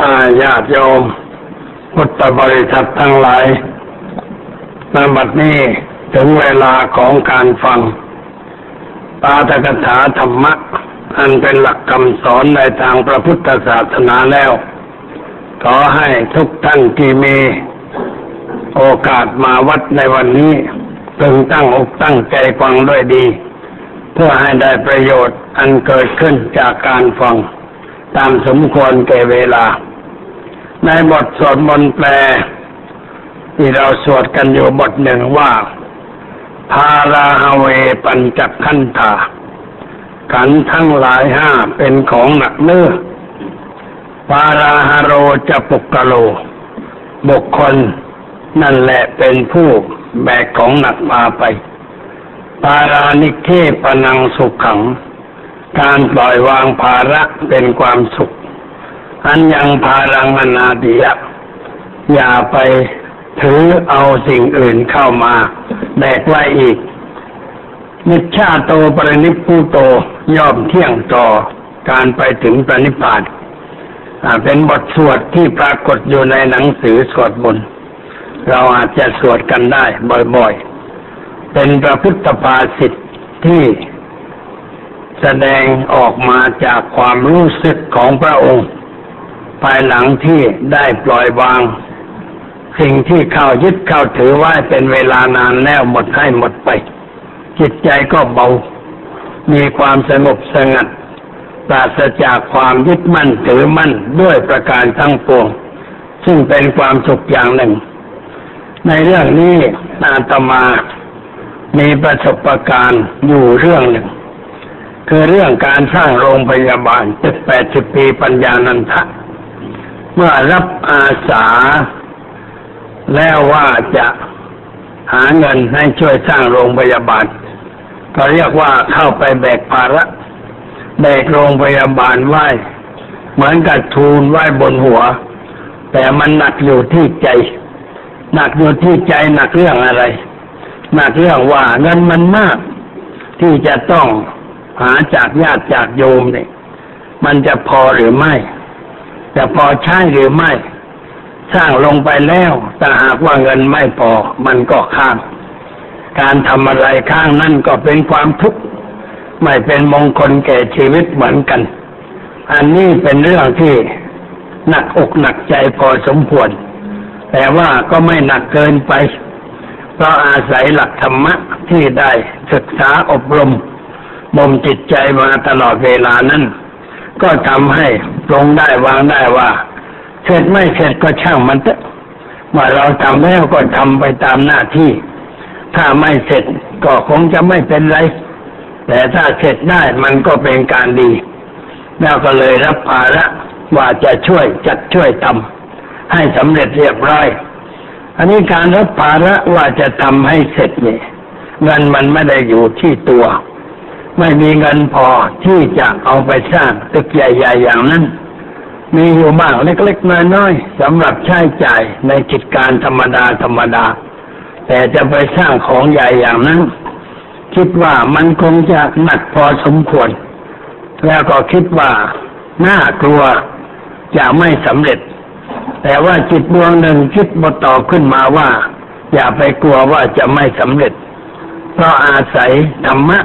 อาญาติโยมพุทธบริษัททั้งหลายนบัดนี้ถึงเวลาของการฟัง ปาฐกถาธรรมะ อันเป็นหลักคำสอนในทางพระพุทธศาสนาแล้ว ขอให้ทุกท่านที่มีโอกาสมาวัดในวันนี้พึงตั้งอกตั้งใจฟังด้วยดี เพื่อให้ได้ประโยชน์อันเกิดขึ้นจากการฟัง ตามสมควรแก่เวลา ในบทสวดมนต์แปล ที่เราสวดกันอยู่บทหนึ่งว่า พาราฮาเวปัญจขันธาขันทั้งหลายห้าเป็นของหนักเนื้อปาราฮาโรจะปุกกะโล บุคคลนั่นแหละเป็นผู้แบกของหนักมาไป ปารานิเคปนังสุขขัง การปล่อยวางภาระเป็นความสุข อันยังภารังอนาดิยะอย่าไปถือเอาสิ่งอื่นเข้ามาแบกไว้อีก นิชชาโตปรินิพุโตย่อมเที่ยงต่อการไปถึงปรินิพพานเป็นบทสวดที่ปรากฏอยู่ในหนังสือสวดมนต์เราอาจจะสวดกันได้บ่อยๆ เป็นพระพุทธภาษิตที่ แสดงออกมาจากความรู้สึกของพระองค์ ภายหลังที่ได้ปล่อยวาง สิ่งที่เข้ายึดเข้าถือไว้เป็นเวลานานแล้วหมดให้หมดไป จิตใจก็เบา มีความสงบสงัดปราศจากความยึดมั่นถือมั่นด้วยประการทั้งปวง ซึ่งเป็นความสุขอย่างหนึ่ง ในเรื่องนี้อาตมามีประสบการณ์อยู่เรื่องหนึ่ง คือเรื่องการสร้างโรงพยาบาลเจ็ดแปดสิบปีปัญญานันทะ เมื่อรับอาสา แล้วว่าจะหาเงินให้ช่วยสร้างโรงพยาบาลก็เรียกว่าเข้าไปแบกภาระ แบกโรงพยาบาลไหวเหมือนกับทูลไหวบนหัว แต่มันหนักอยู่ที่ใจ หนักอยู่ที่ใจหนักเรื่องอะไร หนักเรื่องว่าเงินมันมาก ที่จะต้อง หาจากญาติจากโยมเนี่ย มันจะพอหรือไม่ จะพอใช้หรือไม่ สร้างลงไปแล้วแต่หากว่าเงินไม่พอ มันก็ข้าง การทำอะไรข้างนั่นก็เป็นความทุกข์ไม่เป็นมงคลแก่ชีวิตเหมือนกัน อันนี้เป็นเรื่องที่หนักอกหนักใจพอสมควร แต่ว่าก็ไม่หนักเกินไป เพราะอาศัยหลักธรรมะที่ได้ศึกษาอบรม บ่มจิตใจมาตลอดเวลานั้น ก็ทำให้ลงได้วางได้ว่า เสร็จไม่เสร็จก็ช่างมันเถอะว่าเราทำแล้วก็ทำไปตามหน้าที่ ถ้าไม่เสร็จก็คงจะไม่เป็นไร แต่ถ้าเสร็จได้มันก็เป็นการดี แล้วก็เลยรับภาระว่าจะช่วยจัดช่วยทำให้สำเร็จเรียบร้อย อันนี้การรับภาระว่าจะทำให้เสร็จเนี่ยเงินมันไม่ได้อยู่ที่ตัว ไม่มีเงินพอที่จะเอาไปสร้างตึกใหญ่ๆอย่างนั้น มีอยู่บ้างเล็กๆน้อยๆสำหรับใช้จ่ายในกิจการธรรมดาธรรมดา แต่จะไปสร้างของใหญ่อย่างนั้น คิดว่ามันคงจะหนักพอสมควร แล้วก็คิดว่าน่ากลัวจะไม่สำเร็จ แต่ว่าจิตดวงหนึ่งคิดบต่อขึ้นมาว่า อย่าไปกลัวว่าจะไม่สำเร็จ เพราะอาศัยธรรมะ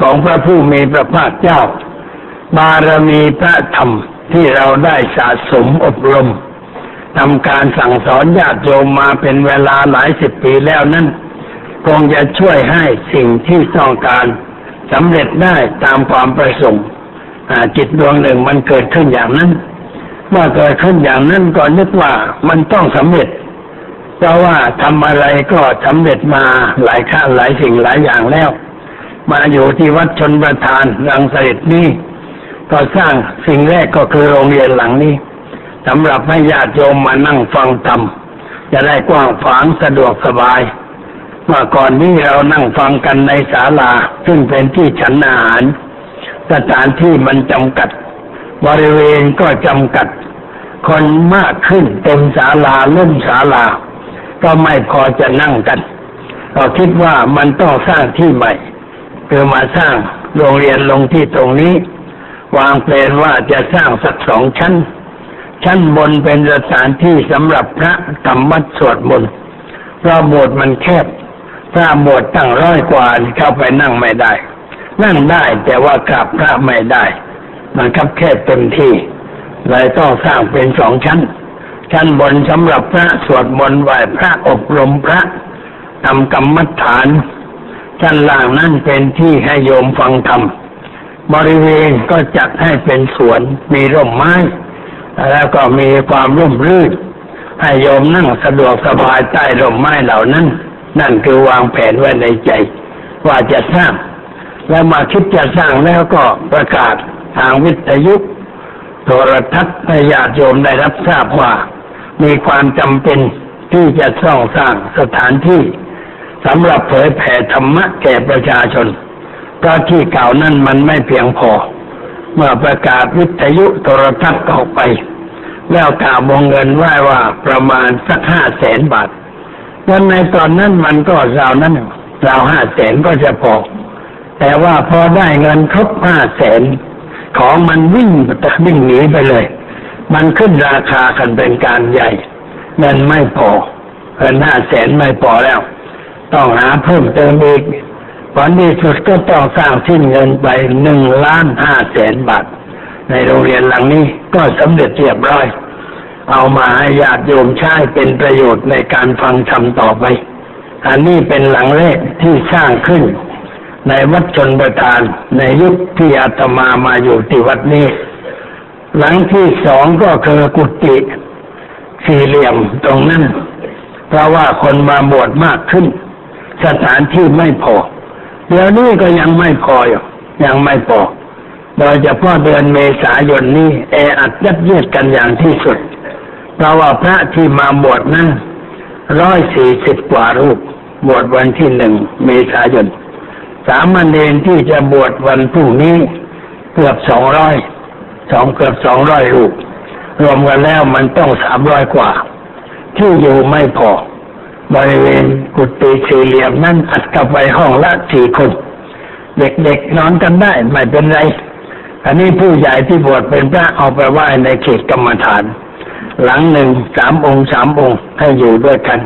ของพระผู้มีพระภาคเจ้า บารมีพระธรรมที่เราได้สะสมอบรมทำการสั่งสอนญาติโยมมาเป็นเวลาหลายสิบปีแล้วนั้นคงจะช่วยให้สิ่งที่ต้องการสำเร็จได้ตามความประสงค์จิตดวงหนึ่งมันเกิดขึ้นอย่างนั้น เมื่อเกิดขึ้นอย่างนั้นก็นึกว่ามันต้องสำเร็จ เพราะว่าทำอะไรก็สำเร็จมาหลายขั้นหลายสิ่งหลายอย่างแล้ว มาอยู่ที่วัดชนประทานรังสฤษนี่ก็สร้างสิ่งแรกก็คือโรงเรียนหลังนี้สำหรับให้ญาติโยมมานั่งฟังธรรมจะได้กว้างขวางสะดวกสบาย เมื่อก่อนนี้เรานั่งฟังกันในศาลา ซึ่งเป็นที่ฉันอาหารสถานที่มันจำกัด บริเวณก็จำกัด คนมากขึ้นเต็มศาลาล่มศาลา ก็ไม่พอจะนั่งกันก็คิดว่ามันต้องสร้างที่ใหม่ คือมาสร้างโรงเรียนลงที่ตรงนี้ วางแผนว่าจะสร้างสักสองชั้น ชั้นบนเป็นสถานที่สำหรับพระธรรมวัดสวดมนต์เพราะโบสถ์มันแคบ พระโบสถ์ตั้งร้อยกว่าเข้าไปนั่งไม่ได้ นั่งได้แต่ว่ากราบพระไม่ได้มันคับแคบเต็มที่เลยต้องสร้างเป็นสองชั้น ชั้นบนสำหรับพระสวดมนต์ไหว้พระอบรมพระทำกรรมฐาน ชั้นล่างนั่นเป็นที่ให้โยมฟังธรรมบริเวณก็จัดให้เป็นสวนมีร่มไม้ แล้วก็มีความร่มรื่นให้โยมนั่งสะดวกสบายใต้ร่มไม้เหล่านั้น นั่นคือวางแผนไว้ในใจ ว่าจะสร้าง แล้วมาคิดจะสร้างแล้วก็ประกาศทางวิทยุ โทรทัศน์ให้ญาติโยมได้รับทราบว่า มีความจำเป็นที่จะสร้างสร้างสถานที่ สำหรับเผยแผ่ธรรมะแก่ประชาชนเพราะที่เก่านั้นมันไม่เพียงพอ เมื่อประกาศวิทยุโทรทัศน์ออกไป แล้วกล่าววงเงินไว้ว่าประมาณสักห้าแสนบาทวันในตอนนั้นมันก็ราวนั้นราวห้าแสนก็จะพอ แต่ว่าพอได้เงินครบห้าแสนของมันวิ่งวิ่งหนีไปเลย มันขึ้นราคากันเป็นการใหญ่เงินไม่พอเงินห้าแสนไม่พอแล้ว ต้องหาเพิ่มเติมอีกผลที่สุดก็ต้องสร้างสิ้นเงินไปหนึ่งล้านห้าแสนบาท ในโรงเรียนหลังนี้ก็สำเร็จเรียบร้อย เอามาให้ญาติโยมใช้เป็นประโยชน์ในการฟังธรรมต่อไป อันนี้เป็นหลังแรกที่สร้างขึ้น ในวัดชนประทานในยุคที่อาตมามาอยู่ที่วัดนี้ หลังที่สองก็คือกุฏิสี่เหลี่ยมตรงนั้น เพราะว่าคนมาบวชมากขึ้น สถานที่ไม่พอ เดี๋ยวนี้ก็ยังไม่พออยู่ยังไม่พอโดยเฉพาะเดือนเมษายนนี้แออัดยัดเยียดกันอย่างที่สุด เพราะว่าพระที่มาบวชนั้นร้อยสี่สิบกว่ารูป บวชวันที่หนึ่งเมษายน สามเณรที่จะบวชวันพรุ่งนี้เกือบสองร้อยสองเกือบสองร้อยรูป รวมกันแล้วมันต้องสามร้อยกว่า ที่อยู่ไม่พอ บริเวณกุฏิสี่เหลี่ยมนั่นอัดกับไปห้องละสี่คน เด็กๆนอนกันได้ไม่เป็นไร อันนี้ผู้ใหญ่ที่บวชเป็นพระเอาไปไหว้ในเขตกรรมฐาน หลังหนึ่งสามองค์สามองค์ให้อยู่ด้วยกัน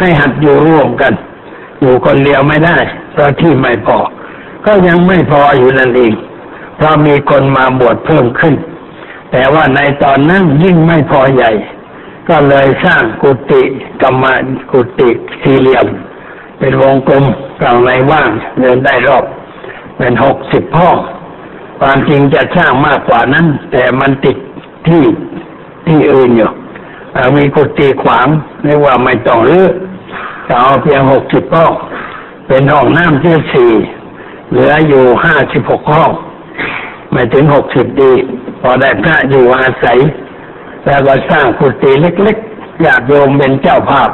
ให้หัดอยู่ร่วมกัน อยู่คนเดียวไม่ได้ เพราะที่ไม่พอ ก็ยังไม่พออยู่นั่นเองเพราะมีคนมาบวชเพิ่มขึ้น แต่ว่าในตอนนั้นยิ่งไม่พอใหญ่ ก็เลยสร้างกุฏิกรรมกุฏิสี่เหลี่ยม เป็นวงกลมกลางในว่างเดินได้รอบ เป็นหกสิบห้องความจริงจะสร้างมากกว่านั้น แต่มันติดที่ที่อื่นอยู่มีกุฏิขวางเรียกว่าไม่ต้องรื้อจะเอาเพียงหกสิบห้อง เป็นห้องน้ำที่สี่เหลืออยู่ห้าสิบหกห้อง ไม่ถึงหกสิบดี พอได้พระอยู่อาศัย แล้วก็สร้างกุฏิเล็กๆอยากโยมเป็นเจ้าภาพ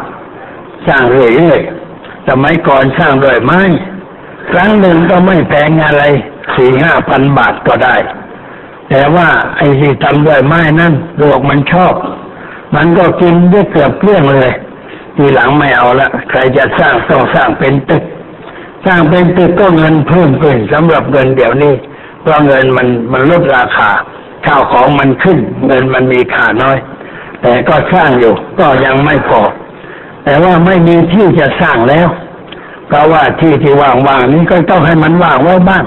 สร้างเรื่อยๆสมัยก่อนสร้างด้วยไม้ ครั้งหนึ่งก็ไม่แพงอะไรสี่ห้าพันบาทก็ได้ แต่ว่าไอ้ที่ทำด้วยไม้นั่นโลกมันชอบ มันก็กินได้เกือบเกลี้ยงเลยทีหลังไม่เอาละใครจะสร้างต้องสร้างเป็นตึก สร้างเป็นตึกก็เงินเพิ่มขึ้นสำหรับเงินเดี๋ยวนี้เพราะเงินมันมันลดราคา ข้าวของมันขึ้น เงินมันมีค่าน้อย แต่ก็สร้างอยู่ ก็ยังไม่พอแต่ว่าไม่มีที่จะสร้างแล้ว เพราะว่าที่ที่ว่างๆนี้ก็ต้องให้มันว่างไว้บ้าง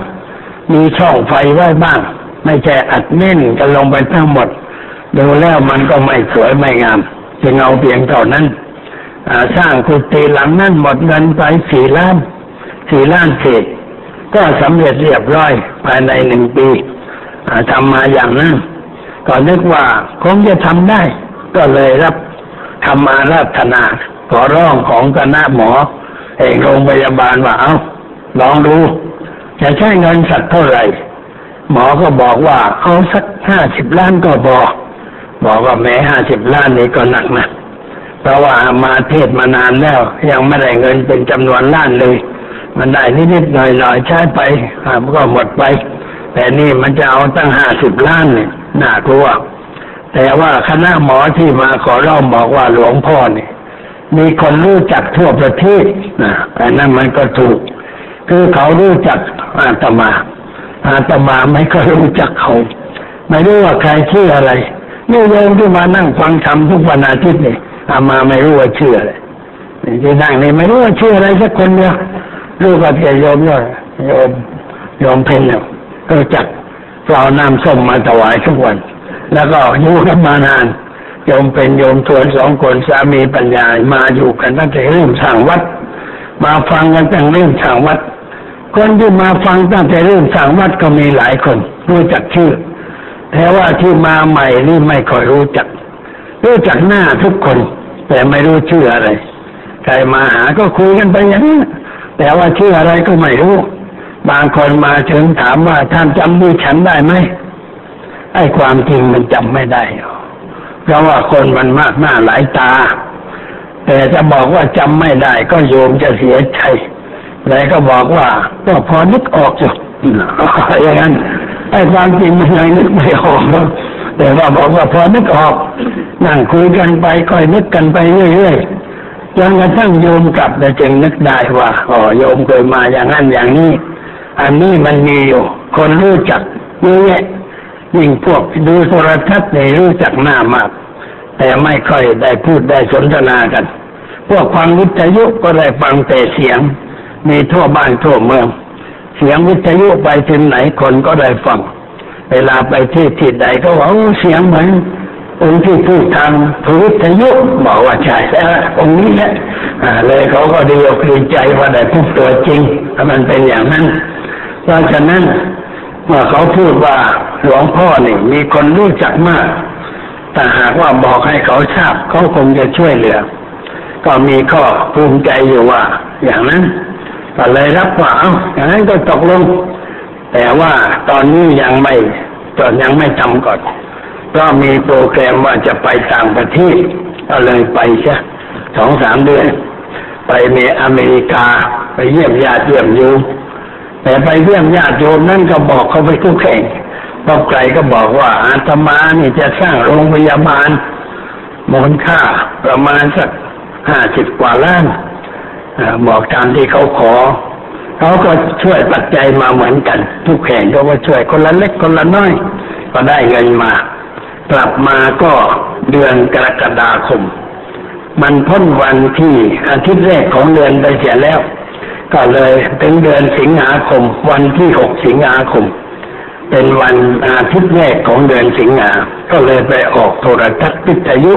มีช่องไฟไว้บ้าง ไม่ใช่อัดแน่นกันลงไปทั้งหมดดูแล้วมันก็ไม่สวยไม่งามจึงเอาเพียงเท่านั้นสร้างกุฏิหลังนั้นหมดเงินไปสี่ล้านสี่ล้านเศษก็สำเร็จเรียบร้อยภายในหนึ่งปี ทำมาอย่างนั้นก็นึกว่าคงจะทำได้ ก็เลยรับทำมาราธนา ขอร้องของคณะหมอเอกโรงพยาบาลว่าเอาลองดูจะใช้เงินสักเท่าไหร่ หมอก็บอกว่าเอาสักห้าสิบล้านก็พอบอกว่าแม้ห้าสิบล้านนี้ก็หนักนะเพราะว่ามาเทศมานานแล้ว ยังไม่ได้เงินเป็นจำนวนล้านเลย มันได้นิดๆหน่อยๆใช้ไปมันก็หมดไป แต่นี่มันจะเอาตั้งห้าสิบล้านเนี่ยน่ากลัว แต่ว่าคณะหมอที่มาขอร้องบอกว่าหลวงพ่อเนี่ย มีคนรู้จักทั่วประเทศนะแต่นั่นมันก็ถูก คือเขารู้จักอาตมา อาตมาไม่ก็รู้จักเขาไม่รู้ว่าใครชื่ออะไรนี่โยมที่มานั่งฟังธรรมทุกวันอาทิตย์เนี่ยอามาไม่รู้ว่าชื่ออะไรที่นั่งนี่ไม่รู้ว่าชื่ออะไรสักคนเดียวรู้ว่าแต่โยมเนี่ยโยมโยมเพนเนี่ย ก็จักเราน้ำส้มมาถวายทุกวัน แล้วก็อยู่กันมานานโยมเป็นโยมทวนสองคนสามีปัญญามาอยู่กันตั้งแต่เริ่มสร้างวัด มาฟังกันตั้งเริ่มสร้างวัด คนที่มาฟังตั้งแต่เริ่มสร้างวัดก็มีหลายคนรู้จักชื่อ แต่ว่าที่มาใหม่นี่ไม่ค่อยรู้จัก รู้จักหน้าทุกคน แต่ไม่รู้ชื่ออะไรใครมาหาก็คุยกันไปอย่างนี้แต่ว่าชื่ออะไรก็ไม่รู้ บางคนมาถึงถามว่าท่านจำมือฉันได้ไหมไอ้ความจริงมันจำไม่ได้ เพราะว่าคนมันมากหน้าหลายตา แต่จะบอกว่าจำไม่ได้ ก็โยมจะเสียใจเลยก็บอกว่าก็พอนึกออกอยู่อย่างนั้นไอ้ความจริงมันยังนึกไม่ออกแต่ว่าบอกว่าพอนึกออกนั่งคุยกันไปค่อยนึกกันไปเรื่อยๆจนกระทั่งโยมกลับแต่จึงนึกได้ว่าอ๋อโยมเคยมาอย่างนั้นอย่างนี้ อันนี้มันมีอยู่ คนรู้จักเยอะแยะยิ่งพวกดูโทรทัศน์ในรู้จักหน้ามาก แต่ไม่ค่อยได้พูดได้สนทนากัน พวกฟังวิทยุก็ได้ฟังแต่เสียง มีทั่วบ้านทั่วเมือง เสียงวิทยุไปถึงไหนคนก็ได้ฟัง เวลาไปที่ที่ใดก็ว่าเสียงเหมือนองค์ที่พูดทางวิทยุบอกว่าใช่แล้วองค์นี้แหละเลยเขาก็ดีอกดีใจว่าได้พูดตัวจริงถ้ามันเป็นอย่างนั้น ราะฉะนั้นเมื่อเขาพูดว่าหลวงพ่อนี่มีคนรู้จักมาก แต่หากว่าบอกให้เขาทราบเขาคงจะช่วยเหลือ ก็มีข้อภูมิใจอยู่ว่า อย่างนั้นก็เลยรับว่าเอาอย่างนั้นก็ตกลง แต่ว่าตอนนี้ยังไม่ตอนยังไม่ทำก่อน ก็มีโปรแกรมว่าจะไปต่างประเทศก็เลยไปใช่สองสามเดือน ไปเมอเมริกา ไปเยี่ยมญาติเยี่ยมยม แต่ไปเยี่ยมญาติโยมนั่นก็บอกเขาไปทุกแข่งพอไกลก็บอกว่าอาตมานี่จะสร้างโรงพยาบาลมูลค่าประมาณสักห้าสิบกว่าล้านบอกตามที่เขาขอ เขาก็ช่วยปัจจัยมาเหมือนกันทุกแห่งก็ว่าช่วยคนละเล็กคนละน้อย ก็ได้เงินมา กลับมาก็เดือนกรกฎาคม มันพ้นวันที่อาทิตย์แรกของเดือนไปเสียแล้ว ก็เลยถึงเดือนสิงหาคม วันที่หกสิงหาคม เป็นวันอาทิตย์แรกของเดือนสิงหา ก็เลยไปออกโทรทัศน์พิทยุ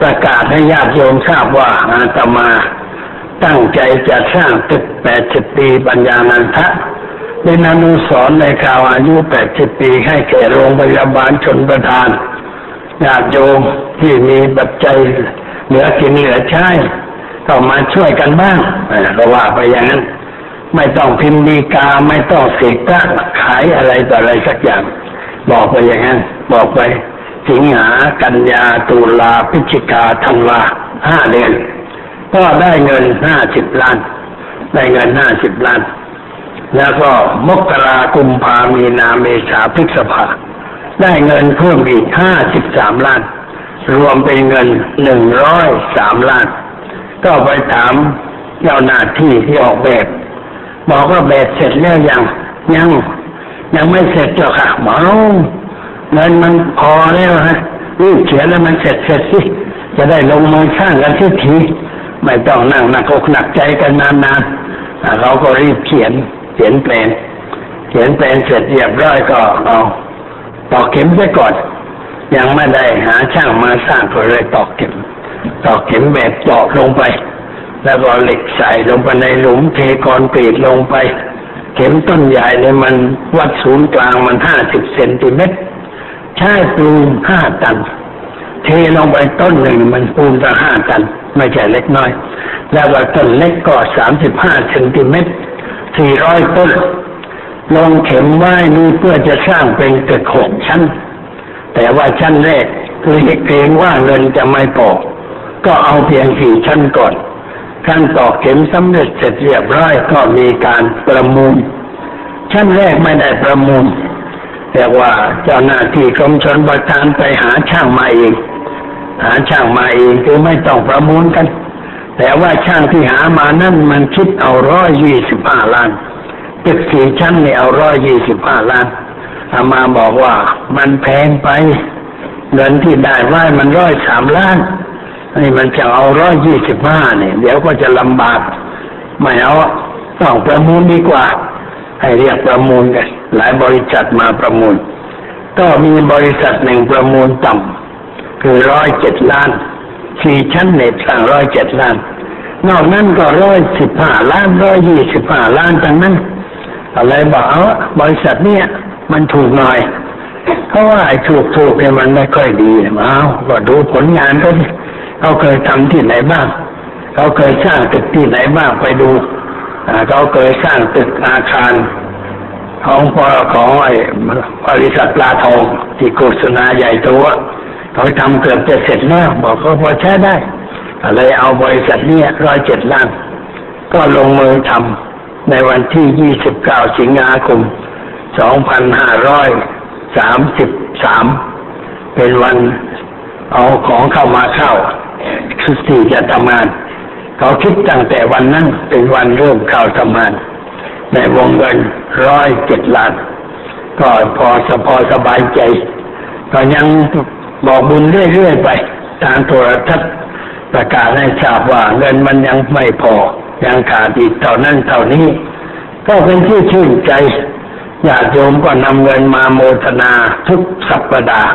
ประกาศให้ญาติโยมทราบว่าอาตมา ตั้งใจจะสร้างตึกแปดสิบปีปัญญานันทะเป็นอนุสรในข่าวอายุแปดสิบปีให้แก่โรงพยาบาลชนประทานญาติโยมที่มีปัจจัยเหลือกินเหลือใช้ ก็มาช่วยกันบ้างก็ว่าไปอย่างนั้น ไม่ต้องพิมพ์ดีกาไม่ต้องเสกตั้งขายอะไรต่ออะไรสักอย่าง บอกไปอย่างนั้น บอกไป สิงหากันยาตุลาพฤศจิกาธันวาห้าเดือน ก็ได้เงินห้าสิบล้าน ได้เงินห้าสิบล้าน แล้วก็มกรากุมภามีนาเมษาพฤษภาได้เงินเพิ่มอีกห้าสิบสามล้าน รวมเป็นเงินหนึ่งร้อยสามล้าน ก็ไปถามเจ้าหน้าที่ที่ออกแบบ บอกว่าแบบเสร็จแล้วยังยัง ยังไม่เสร็จหรอกค่ะหมอเงินมันพอแล้วฮะรีบเขียนแล้วมันเสร็จเสร็จสิจะได้ลงมือสร้างกันทีทีไม่ต้องนั่งหนักอกหนักใจกันนานๆเราก็รีบเขียนเขียนแปลนเขียนแปลนเสร็จเรียบร้อยก็เอาตอกเข็มไปก่อน ยังไม่ได้หาช่างมาสร้างก็เลยตอกเข็ม ตอกเข็มแบบเจาะลงไป แล้วก็เหล็กใส่ลงไปในหลุมเทคอนกรีตลงไป เข็มต้นใหญ่เนี่ยมันวัดศูนย์กลางมันห้าสิบเซนติเมตรใช้ปูนห้าตัน เทลงไปต้นหนึ่งมันปูนละห้าตัน ไม่ใช่เล็กน้อย แล้วก็ต้นเล็กก็สามสิบห้าเซนติเมตรสี่ร้อยต้นลงเข็มไว้นี่เพื่อจะสร้างเป็นตึกหกชั้น แต่ว่าชั้นแรกคือเกรงว่าเงินจะไม่พอ ก็เอาเพียงสี่ชั้นก่อนขั้นตอกเข็มสำเร็จเสร็จเรียบร้อยก็มีการประมูล ชั้นแรกไม่ได้ประมูลแต่ว่าเจ้าหน้าที่กรมชนประทานไปหาช่างมาเอง หาช่างมาเองคือไม่ต้องประมูลกัน แต่ว่าช่างที่หามานั่นมันคิดเอาร้อยยี่สิบห้าล้านตึกสี่ชั้นเนี่ยเอาร้อยยี่สิบห้าล้านอามาบอกว่ามันแพงไป เงินที่ได้ไว้มันร้อยสามล้าน นี่มันจะเอาร้อยยี่สิบห้าเนี่ยเดี๋ยวก็จะลำบากไม่เอาต้องประมูลดีกว่า ให้เรียกประมูลกันหลายบริษัทมาประมูล ก็มีบริษัทหนึ่งประมูลต่ำคือร้อยเจ็ดล้านสี่ชั้นเน็ตสั่งร้อยเจ็ดล้าน นอกนั้นก็ร้อยสิบห้าล้านร้อยยี่สิบห้าล้านทั้งนั้นอะไรบอกเอาบริษัทเนี้ยมันถูกหน่อยเพราะว่าไอ้ถูกถูกเนี่ยมันไม่ค่อยดีเอาก็ดูผลงานเขาดิ เขาเคยทำที่ไหนบ้าง เขาเคยสร้างตึกที่ไหนบ้างไปดูเขาเคยสร้างตึกอาคาร ของพอของไอ้บริษัทปลาทองที่โฆษณาใหญ่โตเขาทำเกือบจะเสร็จแล้วบอกเขาพอใช้ได้เลยเอาบริษัทนี้ร้อยเจ็ดล้าน ก็ลงมือทำในวันที่ยี่สิบเก้าสิงหาคมสองพันห้าร้อยสามสิบสามเป็นวันเอาของเข้ามาเข้า คือสี่จะทำงาน เขาคิดตั้งแต่วันนั้นเป็นวันเริ่มเข้าทำงานในวงเงินร้อยเจ็ดล้าน ก็พอสพอสบายใจ ก็ยังบอกบุญเรื่อยๆไป ทางโทรทัศน์ประกาศให้ทราบว่าเงินมันยังไม่พอ ยังขาดอีกเท่านั้นเท่านี้ ก็เป็นที่ชื่นใจญาติโยมก็นำเงินมาโมทนาทุกสัปดาห์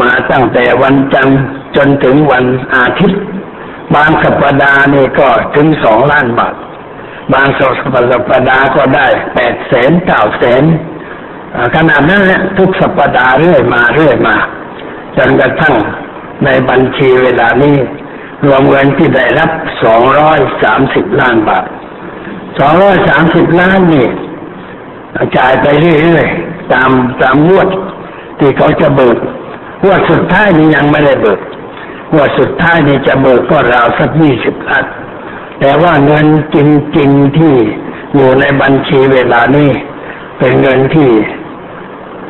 มาตั้งแต่วันจันทร์จนถึงวันอาทิตย์ บางสัปดาห์นี่ก็ถึงสองล้านบาท บางสัปดาห์ก็ได้แปดแสนเก้าแสนขนาดนั้นแหละทุกสัปดาห์เรื่อยมาเรื่อยมา จนกระทั่งในบัญชีเวลานี้รวมเงินที่ได้รับสองร้อยสามสิบล้านบาทสองร้อยสามสิบล้านนี่จ่ายไปเรื่อยๆตามตามงวดที่เขาจะเบิก งวดสุดท้ายนี้ยังไม่ได้เบิกงวดสุดท้ายนี้จะเบิกก็ราวสักยี่สิบล้านแต่ว่าเงินจริงๆที่อยู่ในบัญชีเวลานี้เป็นเงินที่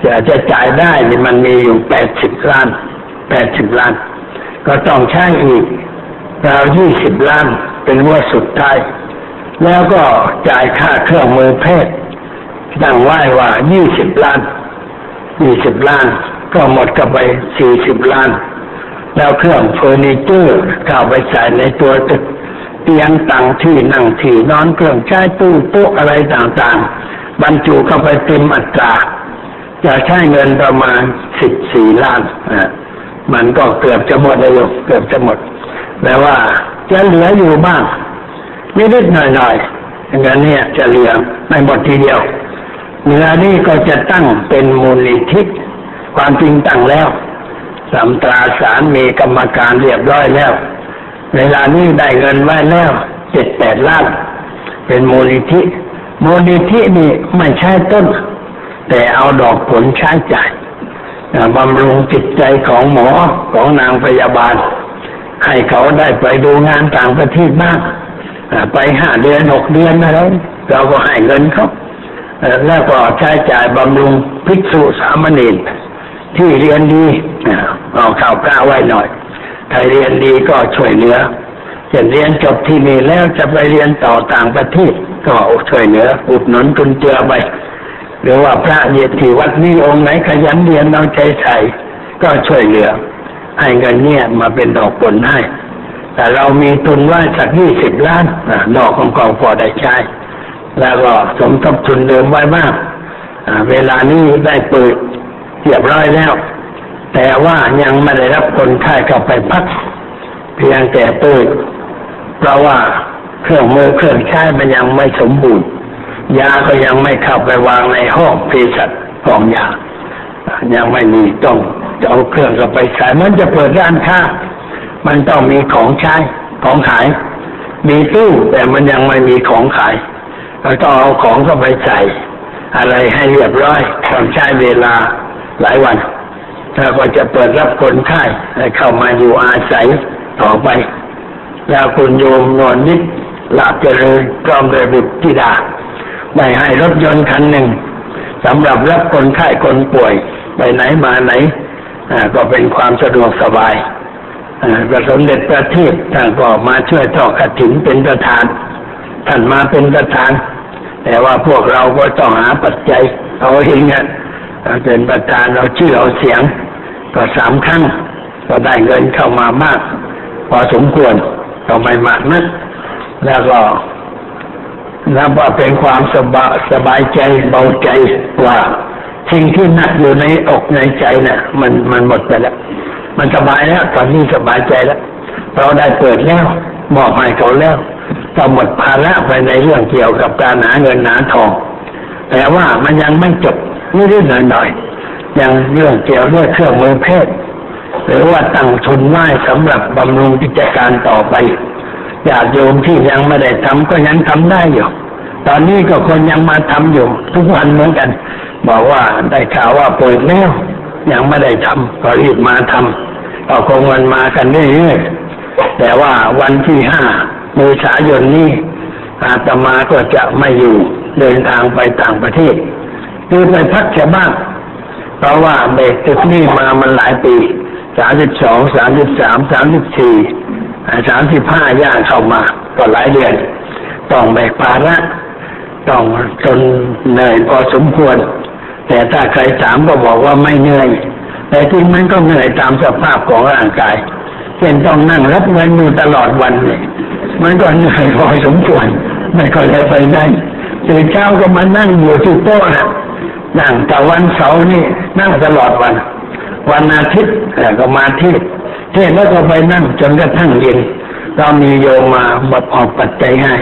จะจะจ่ายได้นี่มันมีอยู่แปดสิบล้านแปดสิบล้าน ก็ต้องใช้อีกราวยี่สิบล้านเป็นงวดสุดท้าย แล้วก็จ่ายค่าเครื่องมือแพทย์ตั้งไว้ว่ายี่สิบล้านยี่สิบล้าน ก็หมดกับไปสี่สิบล้าน แล้วเครื่องเฟอร์นิเจอร์เข้าไปใส่ในตัวตึกเตียงต่างที่นั่งที่นอนเครื่องใช้ตู้โต๊ะอะไรต่างๆ บรรจุเข้าไปเต็มอัตราจะใช้เงินประมาณสิบสี่ล้านอะมันก็เกือบจะหมดเลยเกือบจะหมดแปลว่าจะเหลืออยู่บ้างนิดๆหน่อยๆเงินเนี่ยจะเหลือไม่หมดทีเดียวเนื้อนี่ก็จะตั้งเป็นมูลนิธิ ความจริงตั้งแล้วสัมตราสารมีกรรมการเรียบร้อยแล้ว เวลานี้ได้เงินไว้แล้วเจ็ดแปดล้าน เป็นมูลนิธิมูลนิธินี่ไม่ใช่ต้น แต่เอาดอกผลใช้จ่ายบำรุงจิตใจของหมอของนางพยาบาล ให้เขาได้ไปดูงานต่างประเทศบ้างไปห้าเดือนหกเดือนอะไรเราก็ให้เงินเขาแล้วก็ใช้จ่ายบำรุงภิกษุสามเณร ที่เรียนดีเอาข่าวกล้าไว้หน่อยใครเรียนดีก็ช่วยเหลือเช่นเรียนจบที่นี่แล้วจะไปเรียนต่อต่างประเทศ ก็ช่วยเหลืออุดหนุนจุนเจือไปหรือว่าพระเยที่วัดนี้องค์ไหนขยันเรียนเอาใจใส่ก็ช่วยเหลือให้เงินเนี่ยมาเป็นดอกผลให้แต่เรามีทุนไว้สักยี่สิบล้านดอกของกองพอได้ใช้แล้วก็สมทบทุนเดิมไว้มากเวลานี้ได้เปิด เรียบร้อยแล้ว แต่ว่ายังไม่ได้รับคนไข้เข้าไปพัก เพียงแต่เปิดเพราะว่าเครื่องมือเครื่องใช้มันยังไม่สมบูรณ์ ยาก็ยังไม่เข้าไปวางในห้องเภสัชกองยา ยังไม่มีต้องเอาเครื่องเข้าไปใส่มันจะเปิดร้านค้ามันต้องมีของใช้ของขาย มีตู้แต่มันยังไม่มีของขายเราต้องเอาของเข้าไปใส่ อะไรให้เรียบร้อยต้องใช้เวลา หลายวันถ้าก็จะเปิดรับคนไข้เข้ามาอยู่อาศัยต่อไป แล้วคุณโยมนอนนิดหลับเจริญพร้อมด้วยบุตรธิดาได้ให้รถยนต์คันหนึ่งสำหรับรับคนไข้คนป่วยไปไหนมาไหนก็เป็นความสะดวกสบายพระสมเด็จประเทศท่านก็มาช่วยทอดกระถิ่นเป็นประธาน ท่านมาเป็นประธาน แต่ว่าพวกเราก็ต้องหาปัจจัยเอาเองเนี่ย เป็นประธานเราชื่อเอาเสียง ก็สามครั้งก็ได้เงินเข้ามามาก พอสมควรก็ไม่มากนะแล้วก็นับว่าเป็นความสบายสบายใจเบาใจว่าสิ่งที่หนักอยู่ในอกในใจเนะ่ะ มันมันหมดไปแล้ว มันสบายแล้วตอนนี้สบายใจแล้ว เราได้เปิดแล้วบอกให้เขาแล้วก็หมดภาระไปในเรื่องเกี่ยวกับการหาเงินหาทอง แต่ว่ามันยังไม่จบ นิดๆหน่อยๆอยังเรื่องเกี่ยวด้วยเครื่องมือเพศหรือว่าตั้งทุนไว้สำหรับบำรุงกิจการต่อไปญาติโยมที่ยังไม่ได้ทำก็ยังทำได้อยู่ ตอนนี้ก็คนยังมาทำอยู่ ทุกวันเหมือนกัน บอกว่าได้ข่าวว่าป่วยแล้วยังไม่ได้ทำก็รีบมาทำก็คงวันมากันเรื่อยๆแต่ว่าวันที่ห้าเมษายนนี้อาตมาก็จะไม่อยู่เดินทางไปต่างประเทศ คือไปพักแค่บ้านเพราะว่าเบรกตึกนี่มามันหลายปีสามสิบสองสามสิบสามสามสิบสี่สามสิบห้าย่างเข้ามาก็หลายเดือนต้องแบกภาระต้องจนเหนื่อยพอสมควร แต่ถ้าใครถามก็บอกว่าไม่เหนื่อย แต่ที่มันก็เหนื่อยตามสภาพของร่างกายเช่นต้องนั่งรับเงินอยู่ตลอดวันเลยมันก็เหนื่อยพอสมควรไม่ค่อยได้ไปไหนตื่นเช้าก็มานั่งอยู่ที่โต๊ะ นั่งแต่วันเสาร์นี่นั่งตลอดวัน วันอาทิตย์ก็มาเทศเทศแล้วก็ไปนั่งจนกระทั่งเย็นเรามีโยมมาบดออกปัจจัยให้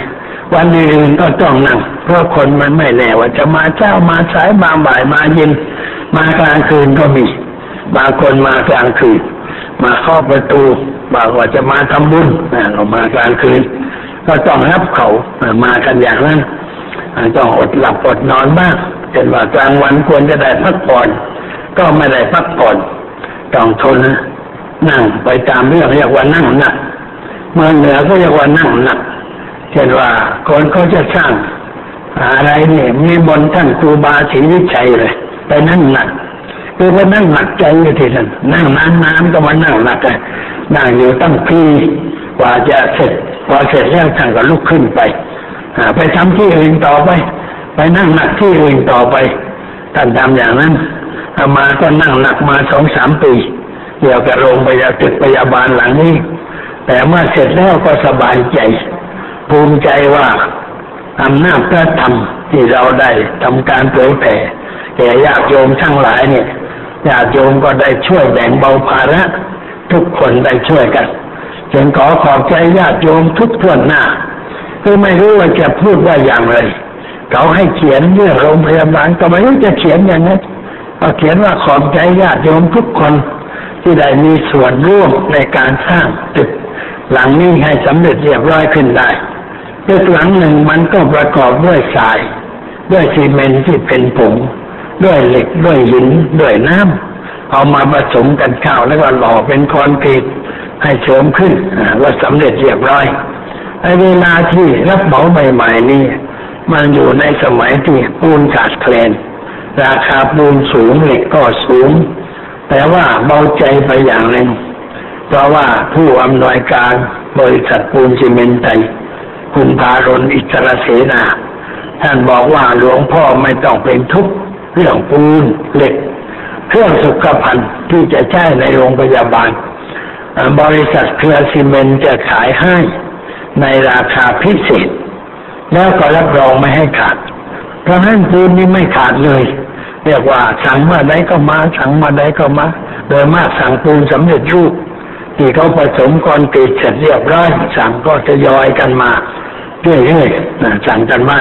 วันอื่นก็ต้องนั่ง เพราะคนมันไม่แน่ว่าจะมาเช้ามาสายมาบ่ายมาเย็น มากลางคืนก็มี บางคนมากลางคืน มาเข้าประตูบอกว่าจะมาทำบุญเรามากลางคืน ก็ต้องรับเขามากันอย่างนั้นต้องอดหลับอดนอนบ้าง เช่นว่ากลางวันควรจะได้พักผ่อนก็ไม่ได้พักผ่อนต้องทนนั่งไปตามเรื่องเรียกว่านั่งหนักเมืองเหนือก็เรียกว่านั่งหนักเช่นว่าคนเขาจะสร้างอะไรเนี่ยมีบนท่านครูบาศรีวิชัยเลยไปนั่งหนักคือว่านั่งหนักใจอยู่ที่นั่นนั่งนานนก็มานั่งหนักเลยนั่งอยู่ตั้งพีกว่าจะเสร็จพอเสร็จแล้วท่านก็ลุกขึ้นไปไปทำที่อื่นต่อไป ไปนั่งหนักที่อื่นต่อไปท่านทำอย่างนั้นอามาก็นั่งหนักมาสองสามปีเกี่ยวกับโรงพยาบาลตึกพยาบาลหลังนี้ แต่เมื่อเสร็จแล้วก็สบายใจ ภูมิใจว่าอำนาจพระธรรมที่เราได้ทำการเผยแผ่แก่ญาติโยมทั้งหลายเนี่ยญาติโยมก็ได้ช่วยแบ่งเบาภาระ ทุกคนได้ช่วยกันจึงขอขอบใจญาติโยมทุกท่วนหน้าคือไม่รู้ว่าจะพูดว่าอย่างไร เขาให้เขียนเรื่องโรงพยาบาลก็ไม่รู้จะเขียนอย่างนั้นก็เขียนว่าขอบใจญาติโยมทุกคนที่ได้มีส่วนร่วมในการสร้างตึกหลังนี้ให้สำเร็จเรียบร้อยขึ้นได้ตึกหลังหนึ่งมันก็ประกอบด้วยทราย ด้วยซีเมนต์ที่เป็นผงด้วยเหล็กด้วยหินด้วยน้ำเอามาผสมกันเข้าแล้วก็หล่อเป็นคอนกรีตให้โฉมขึ้นว่าสำเร็จเรียบร้อยไอ้เวลาที่รับเหมาใหม่ ๆ นี่ มันอยู่ในสมัยที่ปูนขาดแคลน ราคาปูนสูงเหล็กก็สูง แต่ว่าเบาใจไปอย่างหนึ่งเพราะว่าผู้อำนวยการบริษัทปูนซีเมนต์ไทยคุณพารนอิสระเสนา ท่านบอกว่าหลวงพ่อไม่ต้องเป็นทุกข์เรื่องปูนเหล็ก เครื่องสุขภัณฑ์ที่จะใช้ในโรงพยาบาล บริษัทเครือซีเมนต์จะขายให้ในราคาพิเศษ แล้วก็รับรองไม่ให้ขาด เพราะฉะนั้นปูนนี้ไม่ขาดเลย เรียกว่าสั่งมาได้ก็มา สั่งมาได้ก็มา โดยมากสั่งปูนสำเร็จรูป ที่เขาผสมคอนกรีตเสร็จเรียบร้อยสั่งก็จะยอยกันมาเรื่อยๆนะสั่งกันไม่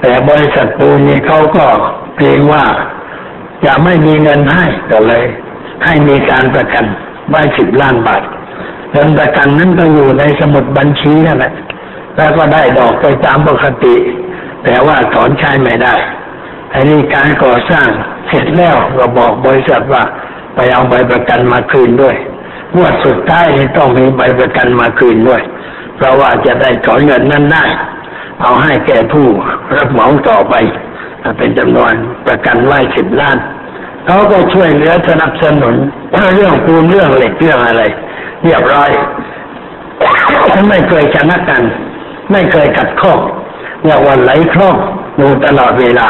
แต่บริษัทปูนนี่เขาก็เกรงว่าจะไม่มีเงินให้ก็เลย ให้มีการประกันไว้สิบล้านบาทเงินประกันนั้นก็อยู่ในสมุดบัญชีนั่นแหละ แล้วก็ได้ดอกไปตามปกติ แต่ว่าถอนใช้ไม่ได้อันนี้การก่อสร้างเสร็จแล้วก็บอกบริษัทว่าไปเอาใบประกันมาคืนด้วยงวดสุดท้ายต้องมีใบประกันมาคืนด้วย เพราะว่าจะได้ถอนเงินนั้นได้ เอาให้แก่ผู้รับเหมาต่อไป เป็นจำนวนประกันไว้สิบล้าน เขาก็ช่วยเหลือสนับสนุนเรื่องปูนเรื่องเหล็กเรื่องอะไร เรียบร้อยไม่เคยชนะกัน ไม่เคยกัดข้อเรียกว่าไหลคล่องดูตลอดเวลา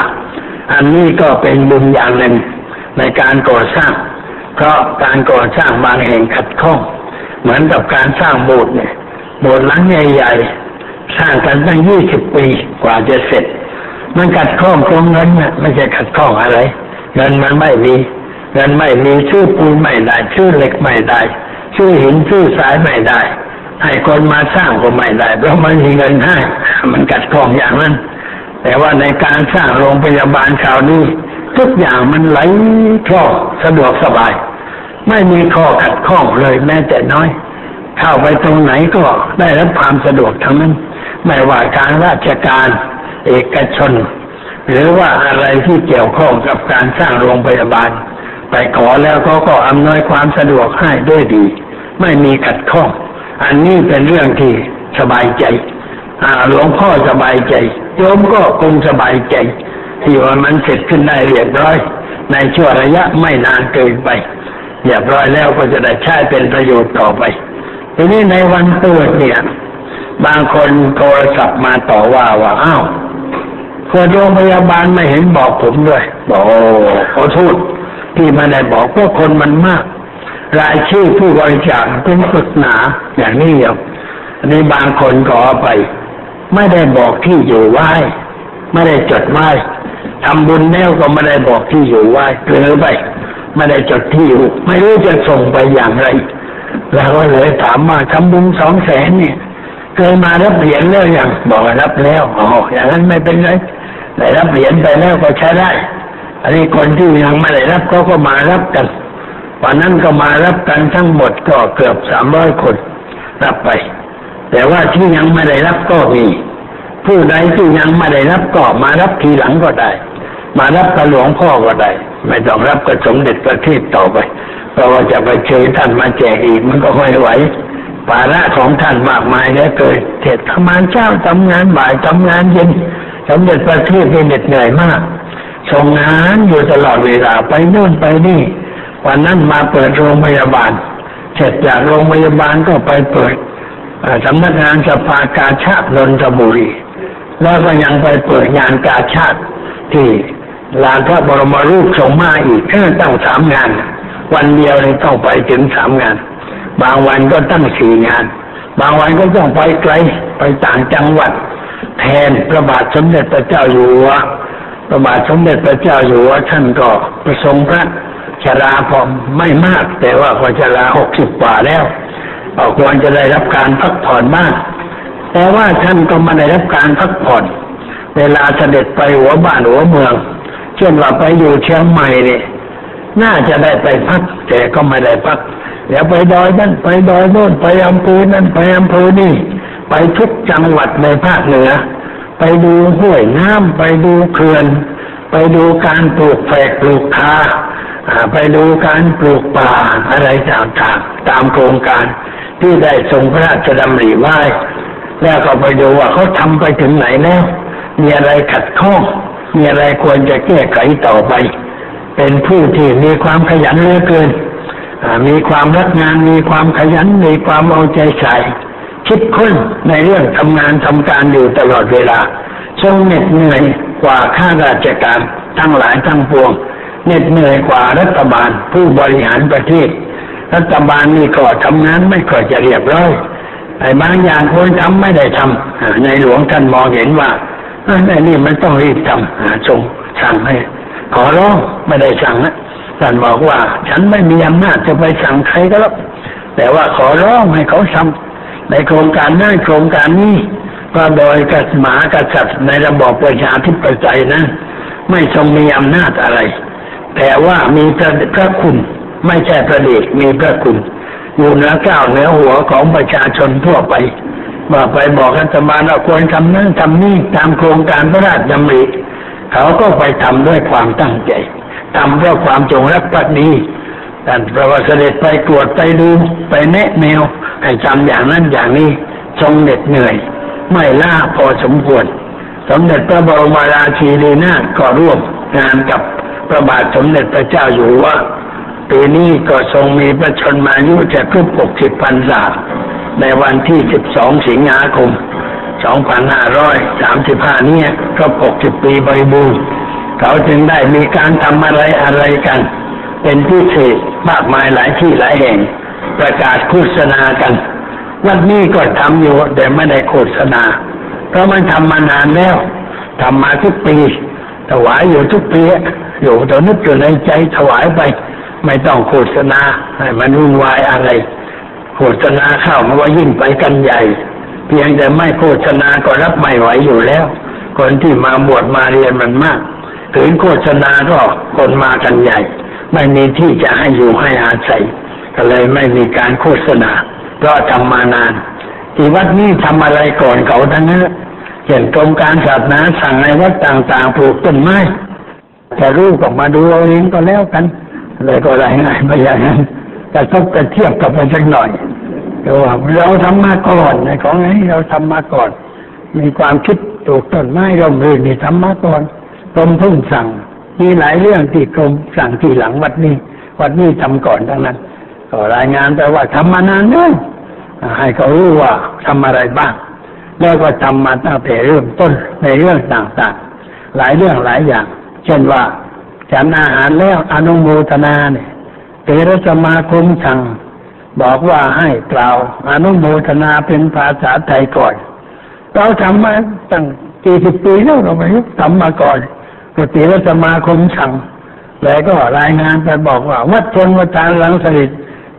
อันนี้ก็เป็นบุญอย่างหนึ่งในการก่อสร้าง เพราะการก่อสร้างบางแห่งขัดข้อง เหมือนกับการสร้างโบสถ์เนี่ยโบสถ์หลังใหญ่ๆสร้างกันตั้งยี่สิบปีกว่าจะเสร็จ มันขัดข้องตรงเงินเนี่ยไม่ใช่ขัดข้องอะไรเงินมันไม่มีเงินไม่มีชื่อปูนไม่ได้ชื่อเหล็กไม่ได้ชื่อหินชื่อสายไม่ได้ ให้คนมาสร้างก็ไม่ได้ เพราะมันมีเงินให้ มันกัดข้องอย่างนั้น แต่ว่าในการสร้างโรงพยาบาลคราวนี้ ทุกอย่างมันไหลคล่องสะดวกสบาย ไม่มีข้อขัดข้องเลยแม้แต่น้อยเข้าไปตรงไหนก็ได้รับความสะดวกทั้งนั้น ไม่ว่าการราชการ เอกชน หรือว่าอะไรที่เกี่ยวข้องกับการสร้างโรงพยาบาล ไปขอแล้วเขาก็อำนวยความสะดวกให้ด้วยดี ไม่มีขัดข้อง อันนี้เป็นเรื่องที่สบายใจหลวงพ่อสบายใจโยมก็คงสบายใจ ที่ว่ามันเสร็จขึ้นได้เรียบร้อย ในช่วงระยะไม่นานเกินไปเรียบร้อยแล้วก็จะได้ใช้เป็นประโยชน์ต่อไป ทีนี้ในวันเปิดเนี่ย บางคนโทรศัพท์มาต่อว่าว่าอ้าวคนโรงพยาบาลไม่เห็นบอกผมด้วย บอกขอโทษที่มาได้บอกเพราะคนมันมาก รายชื่อผู้บริจาคเป็นปึกหนาอย่างนี้เดียวอันนี้บางคนขอไป ไม่ได้บอกที่อยู่ไหว้ไม่ได้จดไหว้ทำบุญแล้วก็ไม่ได้บอกที่อยู่ไหว้เลือไป ไม่ได้จดที่อยู่ ไม่รู้จะส่งไปอย่างไรเราก็เลยถามมาทำบุญสองแสนเนี่ยเคยมารับเหรียญแล้วยังบอกรับแล้วอ๋ออย่างนั้นไม่เป็นไรได้รับเหรียญไปแล้วก็ใช้ได้ อันนี้คนที่ยังไม่ได้รับเขาก็มารับกัน วันนั้นก็มารับกันทั้งหมดก็เกือบสามร้อยคน รับไป แต่ว่าที่ยังไม่ได้รับก็มี ผู้ใดที่ยังไม่ได้รับก็มารับทีหลังก็ได้ มารับกับหลวงพ่อก็ได้ ไม่ต้องรับกับสมเด็จประเทศต่อไป เพราะว่าจะไปเชิญท่านมาแจกอีกมันก็ไม่ไหวภาระของท่านมากมายเหลือเกินเทศทำงานเช้าทำงานบ่ายทำงานเย็นสมเด็จประเทศเป็นเหน็ดเหนื่อยมากส่งงานอยู่ตลอดเวลาไปโน่นไปนี่ วันนั้นมาเปิดโรงพยาบาล เสร็จจากโรงพยาบาลก็ไปเปิดสำนักงานสภากาชาตินนทบุรี แล้วก็ยังไปเปิดงานกาชาติที่ลานพระบรมรูปทรงมาอีกแค่ตั้งสามงาน วันเดียวเลยต้องไปถึงสามงาน บางวันก็ตั้งสี่งาน บางวันก็ต้องไปไกลไปต่างจังหวัด แทนพระบาทสมเด็จพระเจ้าอยู่หัวพระบาทสมเด็จพระเจ้าอยู่หัวท่านก็ประสงค์พระ ชราพอไม่มาก แต่ว่าก็ชราหกสิบกว่าแล้วก็ควรจะได้รับการพักผ่อนบ้างแต่ว่าท่านก็ไม่ได้รับการพักผ่อน เวลาเสด็จไปหัวบ้านหัวเมือง เช่นว่าไปอยู่เชียงใหม่เนี่ยน่าจะได้ไปพัก แต่ก็ไม่ได้พักเดี๋ยวไปดอยนั่นไปดอยโน่นไปอำเภอนั่นไปอำเภอนี่ ไปทุกจังหวัดในภาคเหนือ ไปดูห้วยน้ำไปดูเขื่อน ไปดูการปลูกแฝกปลูกคา ไปดูการปลูกป่าอะไรต่างๆ ตามโครงการที่ได้ทรงพระราชดำริไว้ แล้วก็ไปดูว่าเขาทำไปถึงไหนแล้ว มีอะไรขัดข้องมีอะไรควรจะแก้ไขต่อไป เป็นผู้ที่มีความขยันเหลือเกิน มีความรักงาน มีความขยัน มีความเอาใจใส่ คิดค้นในเรื่องทำงานทำการอยู่ตลอดเวลาทรงเหน็ดเหนื่อยกว่าข้าราชการทั้งหลายทั้งปวง เหน็ดเหนื่อยกว่ารัฐบาลผู้บริหารประเทศ รัฐบาลนี่ก็ทำงานไม่ค่อยจะเรียบร้อยไอ้บางอย่างควรทำไม่ได้ทำในหลวงท่านมองเห็นว่าไอ้นี่มันต้องรีบทำทรงสั่งให้ ขอร้องไม่ได้สั่งนะท่านบอกว่า ฉันไม่มีอำนาจจะไปสั่งใครก็แล้วแต่ว่าขอร้องให้เขาทำในโครงการนั้นโครงการนี้ก็โดยกษัตริย์หมากษัตริย์ในระบอบประชาธิปไตยนะ ไม่ทรงมีอำนาจอะไร แต่ว่ามีพระพระคุณ ไม่ใช่ประเดชมีพระคุณ อยู่เหนือก้าวเหนือหัวของประชาชนทั่วไปว่าไปบอกรัฐบาลว่าควรทำนั่นทำนี่ตามโครงการพระราชดำริเขาก็ไปทำด้วยความตั้งใจทำเพราะความจงรักภักดีแต่ประวัติเด็จไปตรวจไปดูไปแนะแนวให้จำอย่างนั้นอย่างนี้ทรงเหน็ดเหนื่อย ไม่ล่าพอสมควร สมเด็จพระบรมราชินีนาถก็ร่วมงานกับ พระบาทสมเด็จพระเจ้าอยู่หัวปีนี้ก็ทรงมีพระชนมายุจะครบหกสิบพรรษาในวันที่สิบสองสิงหาคมสองพันห้าร้อยสามสิบห้านี้ครบหกสิบปีบริบูรณ์เขาจึงได้มีการทำอะไรอะไรกัน เป็นพิเศษมากมายหลายที่หลายแห่ง ประกาศโฆษณากัน วันนี้ก็ทำอยู่แต่ไม่ได้โฆษณา เพราะมันทำมานานแล้วทำมาทุกปี ถวายอยู่ทุกปีอยู่ต่นึกอยู่ในใจถวายไป ไม่ต้องโฆษณาให้มันวุ่นวายอะไรโฆษณาเข้ามันว่ายิ่งไปกันใหญ่ เพียงแต่ไม่โฆษณาก็รับไม่ไหวอยู่แล้ว คนที่มาบวชมาเรียนมันมากถึงโฆษณาก็คนมากันใหญ่ ไม่มีที่จะให้อยู่ให้อาศัยก็เลยไม่มีการโฆษณาเพราะทำมานานที่วัดนี้ทำอะไรก่อนเขาทั้งนั้น เช่นกรมการศาสนาสั่งในวัดต่างๆปลูกต้นไม้จะรู้ก็มาดูเอาเองก็แล้วกันเลยก็รายงานไปอย่างนั้นกระทบกระเทียบกับไปสักหน่อยว่าเราทำมาก่อนในของนี้เราทำมาก่อน มีความคิดปลูกต้นไม้ร่มรื่นนี่ทำมาก่อนกรมเพิ่งสั่งมีหลายเรื่องที่กรมสั่งที่หลังวัดนี้ วัดนี้ทำก่อนทั้งนั้นก็รายงานไปว่าทำมานานแล้วให้เขารู้ว่าทำอะไรบ้าง แล้วก็ทำมาตั้งแต่เริ่มต้นในเรื่องต่างๆ หลายเรื่องหลายอย่าง เช่นว่าฉันอาหารแล้วอนุโมทนาเนี่ยเทรสมาคมสั่งบอกว่าให้กล่าวอนุโมทนาเป็นภาษาไทยก่อน เราทำมาตั้งกี่สิบปีแล้วเราไม่ทำมาก่อนกติรสมาคมสั่งแล้วก็รายงานไปบอกว่า วัดชนวัดานหลังสลิด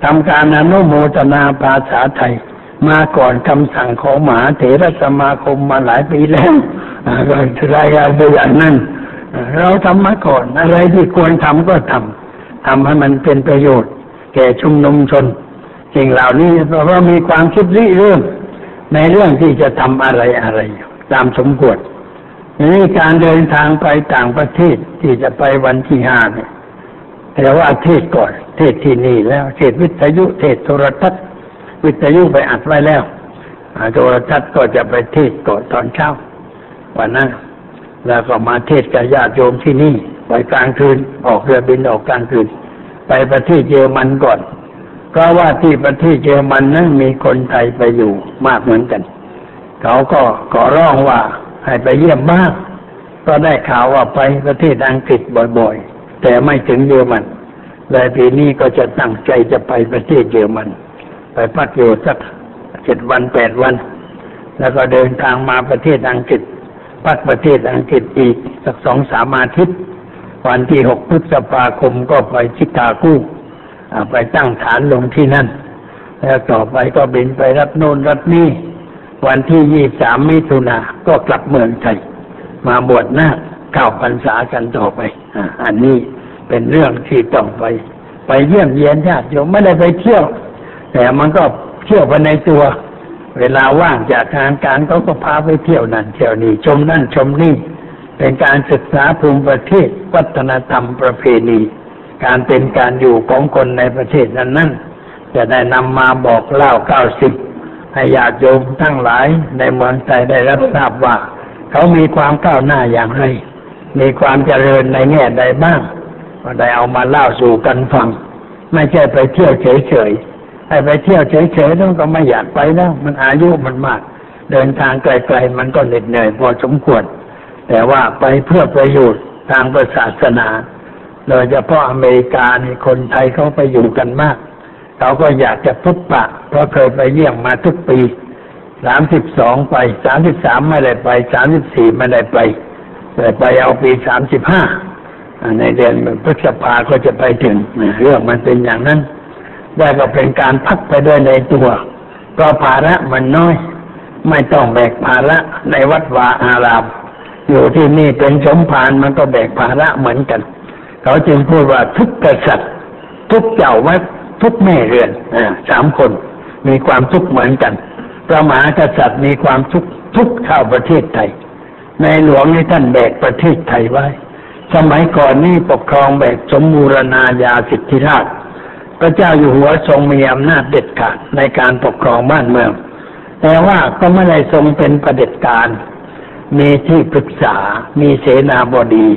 ทำการอนุโมทนาภาษาไทย มาก่อนคำสั่งของมหาเถรสมาคมมาหลายปีแล้วก็รายงานไปอย่างนั้นเราทำมาก่อนอะไรที่ควรทำก็ทำทำให้มันเป็นประโยชน์ แก่ชุมนุมชนสิ่งเหล่านี้เพราะว่ามีความคิดริเริ่มในเรื่องที่จะทำอะไรอะไรตามสมควรนี่การเดินทางไปต่างประเทศที่จะไปวันที่ห้าเนี่ยแต่ว่าเทศก่อน เทศที่นี่แล้วเทศวิทยุเทศโทรทัศน์ วิทยุไปอัดไว้แล้วโทรทัศน์ก็จะไปเทศก่อนตอนเช้า วันนั้น แล้วก็มาเทศกับญาติโยมที่นี่ ไปกลางคืน ออกเรือบินออกกลางคืน ไปประเทศเยอรมันก่อนเพราะว่าที่ประเทศเยอรมันนั้นมีคนไทยไปอยู่มากเหมือนกัน เขาก็ขอร้องว่าให้ไปเยี่ยมบ้างก็ได้ข่าวว่าไปประเทศอังกฤษบ่อยๆ แต่ไม่ถึงเยอรมันเลยปีนี้ก็จะตั้งใจจะไปประเทศเยอรมัน ไปพักอยู่สักเจ็ดวันแปดวัน แล้วก็เดินทางมาประเทศอังกฤษพักประเทศอังกฤษอีกสักสองสามอาทิตย์วันที่หกพฤษภาคมก็ไปชิคากูไปตั้งฐานลงที่นั่น แล้วต่อไปก็บินไปรับโน่นรับนี่ วันที่ยี่สามมิถุนาก็กลับเมืองไทย มาบวชหน้าเก้าพรรษากันต่อไปอันนี้เป็นเรื่องที่ต้องไป ไปเยี่ยมเยียนญาติโยมไม่ได้ไปเที่ยว แต่มันก็เที่ยวไปในตัว เวลาว่างจากงานการเขาก็พาไปเที่ยวนั่นเที่ยวนี่ชมนั่นชมนี่ เป็นการศึกษาภูมิประเทศวัฒนธรรมประเพณี การเป็นการอยู่ของคนในประเทศนั้นนั้นจะได้นำมาบอกเล่าเก้าสิบให้ญาติโยมทั้งหลายในเมืองไทยได้รับทราบว่า เขามีความก้าวหน้าอย่างไร มีความเจริญในแง่ใดบ้าง ก็ได้เอามาเล่าสู่กันฟัง ไม่ใช่ไปเที่ยวเฉยๆ ให้ไปเที่ยวเฉยๆต้องก็ไม่อยากไปแล้วมันอายุมันมาก เดินทางไกลๆมันก็เหน็ดเหนื่อยพอสมควร แต่ว่าไปเพื่อประโยชน์ทางศาสนา โดยเฉพาะอเมริกานี่คนไทยเขาไปอยู่กันมากเขาก็อยากจะพบปะ เพราะเคยไปเยี่ยมมาทุกปีสามสิบสองไปสามสิบสามไม่ได้ไปสามสิบสี่ไม่ได้ไปแต่ไปเอาปีสามสิบห้าในเดือนพฤษภาก็จะไปถึงเรื่องมันเป็นอย่างนั้น ได้ก็เป็นการพักไปด้วยในตัว เพราะภาระมันน้อย ไม่ต้องแบกภาระในวัดวาอาราม อยู่ที่นี่เป็นสมภารมันก็แบกภาระเหมือนกัน เขาจึงพูดว่าทุกกษัตริย์ ทุกเจ้าวัดทุกแม่เรือนสามคน มีความทุกข์เหมือนกันพระมหากษัตริย์มีความทุกข์ทุกชาวประเทศไทย ในหลวงให้ท่านแบกประเทศไทยไว้ สมัยก่อนนี่ปกครองแบบสมบูรณาญาสิทธิราช พระเจ้าอยู่หัวทรงมีอำนาจเด็ดขาดในการปกครองบ้านเมือง แต่ว่าก็ไม่ได้ทรงเป็นประเด็จการ มีที่ปรึกษา มีเสนาบดี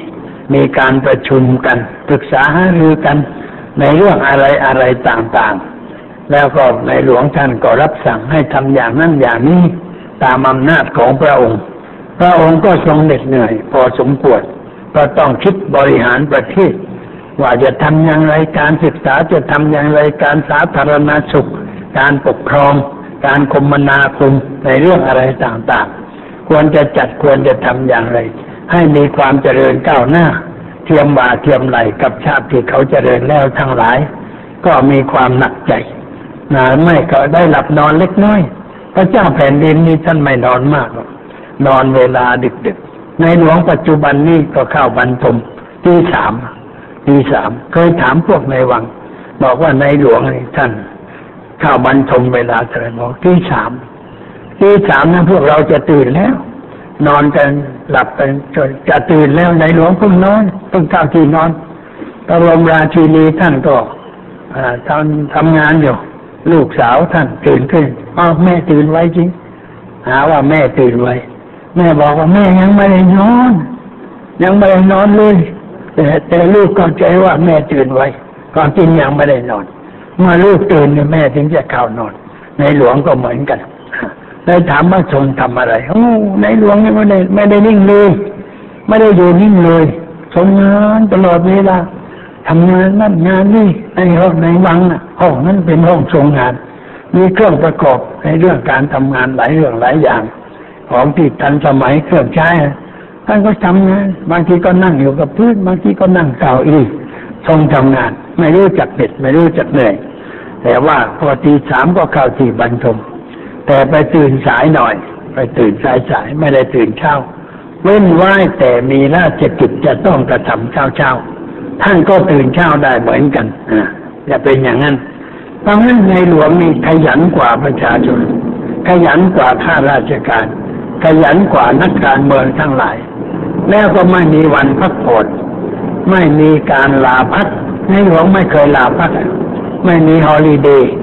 มีการประชุมกัน ปรึกษาหารือกันในเรื่องอะไรอะไรต่างๆ แล้วก็ในหลวงท่านก็รับสั่งให้ทำอย่างนั้นอย่างนี้ตามอำนาจของพระองค์ พระองค์ก็ทรงเหน็ดเหนื่อยพอสมควรก็ต้องคิดบริหารประเทศ ว่าจะทำอย่างไรการศึกษาจะทำอย่างไรการสาธารณสุข การปกครอง การคมนาคมในเรื่องอะไรต่างๆ ควรจะจัดควรจะทำอย่างไร ให้มีความเจริญก้าวหน้า เทียมบ่าเทียมไหลกับชาติที่เขาเจริญแล้วทั้งหลาย ก็มีความหนักใจนะไม่ก็ได้หลับนอนเล็กน้อย พระเจ้าแผ่นดินนี้ท่านไม่นอนมากหรอกนอนเวลาดึกๆ ในหลวงปัจจุบันนี้ก็เข้าบรรทมที่สาม ตีสามเคยถามพวกในวัง บอกว่าในหลวงนี่ท่านเข้าบรรทมเวลาเท่าไหร่บอกตีสามตีสามนะพวกเราจะตื่นแล้ว นอนกันหลับกันจนจะตื่นแล้วในหลวงเพิ่งนอนเพิ่งเข้าที่นอนตรมราชินีท่านก็ทำทำงานอยู่ลูกสาวท่านตื่นขึ้นอ้าวแม่ตื่นไว้จริง หาว่าแม่ตื่นไว้ แม่บอกว่าแม่ยังไม่ได้นอน ยังไม่ได้นอนเลย แต่แต่ลูกเข้าใจว่าแม่ตื่นไว้ก่อนจริงยังไม่ได้นอน เมื่อลูกตื่นเนี่ยแม่ถึงจะเข้านอน ในหลวงก็เหมือนกันได้ถามว่าทรงทำอะไรโอ้ในหลวงไม่ได้ไม่ได้นิ่งเลย ไม่ได้อยู่นิ่งเลยทรงงานตลอดเวลาทำงานนั่นงานนี่ในห้องในวังห้องนั้นเป็นห้องทรงงาน มีเครื่องประกอบในเรื่องการทำงานหลายเรื่องหลายอย่าง ของที่ทันสมัยเครื่องใช้ ท่านก็ทำงานบางทีก็นั่งอยู่กับพื้นบางทีก็นั่งเก่าอีกทรงทำงาน ไม่รู้จักเด็ดไม่รู้จักเหนื่อย แต่ว่าพอตีสามก็เข้าที่บรรทม แต่ไปตื่นสายหน่อย ไปตื่นสายสายไม่ได้ตื่นเช้า เว้นไว้แต่มีราชกิจจะต้องกระทำเช้าเช้าท่านก็ตื่นเช้าได้เหมือนกันอ่าจะเป็นอย่างนั้นเพราะงั้นในหลวงนี่ขยันกว่าประชาชน ขยันกว่าข้าราชการ ขยันกว่านักการเมืองทั้งหลาย แล้วก็ไม่มีวันพักผ่อนไม่มีการลาพักในหลวงไม่เคยลาพัก ไม่มีฮอลิเดย์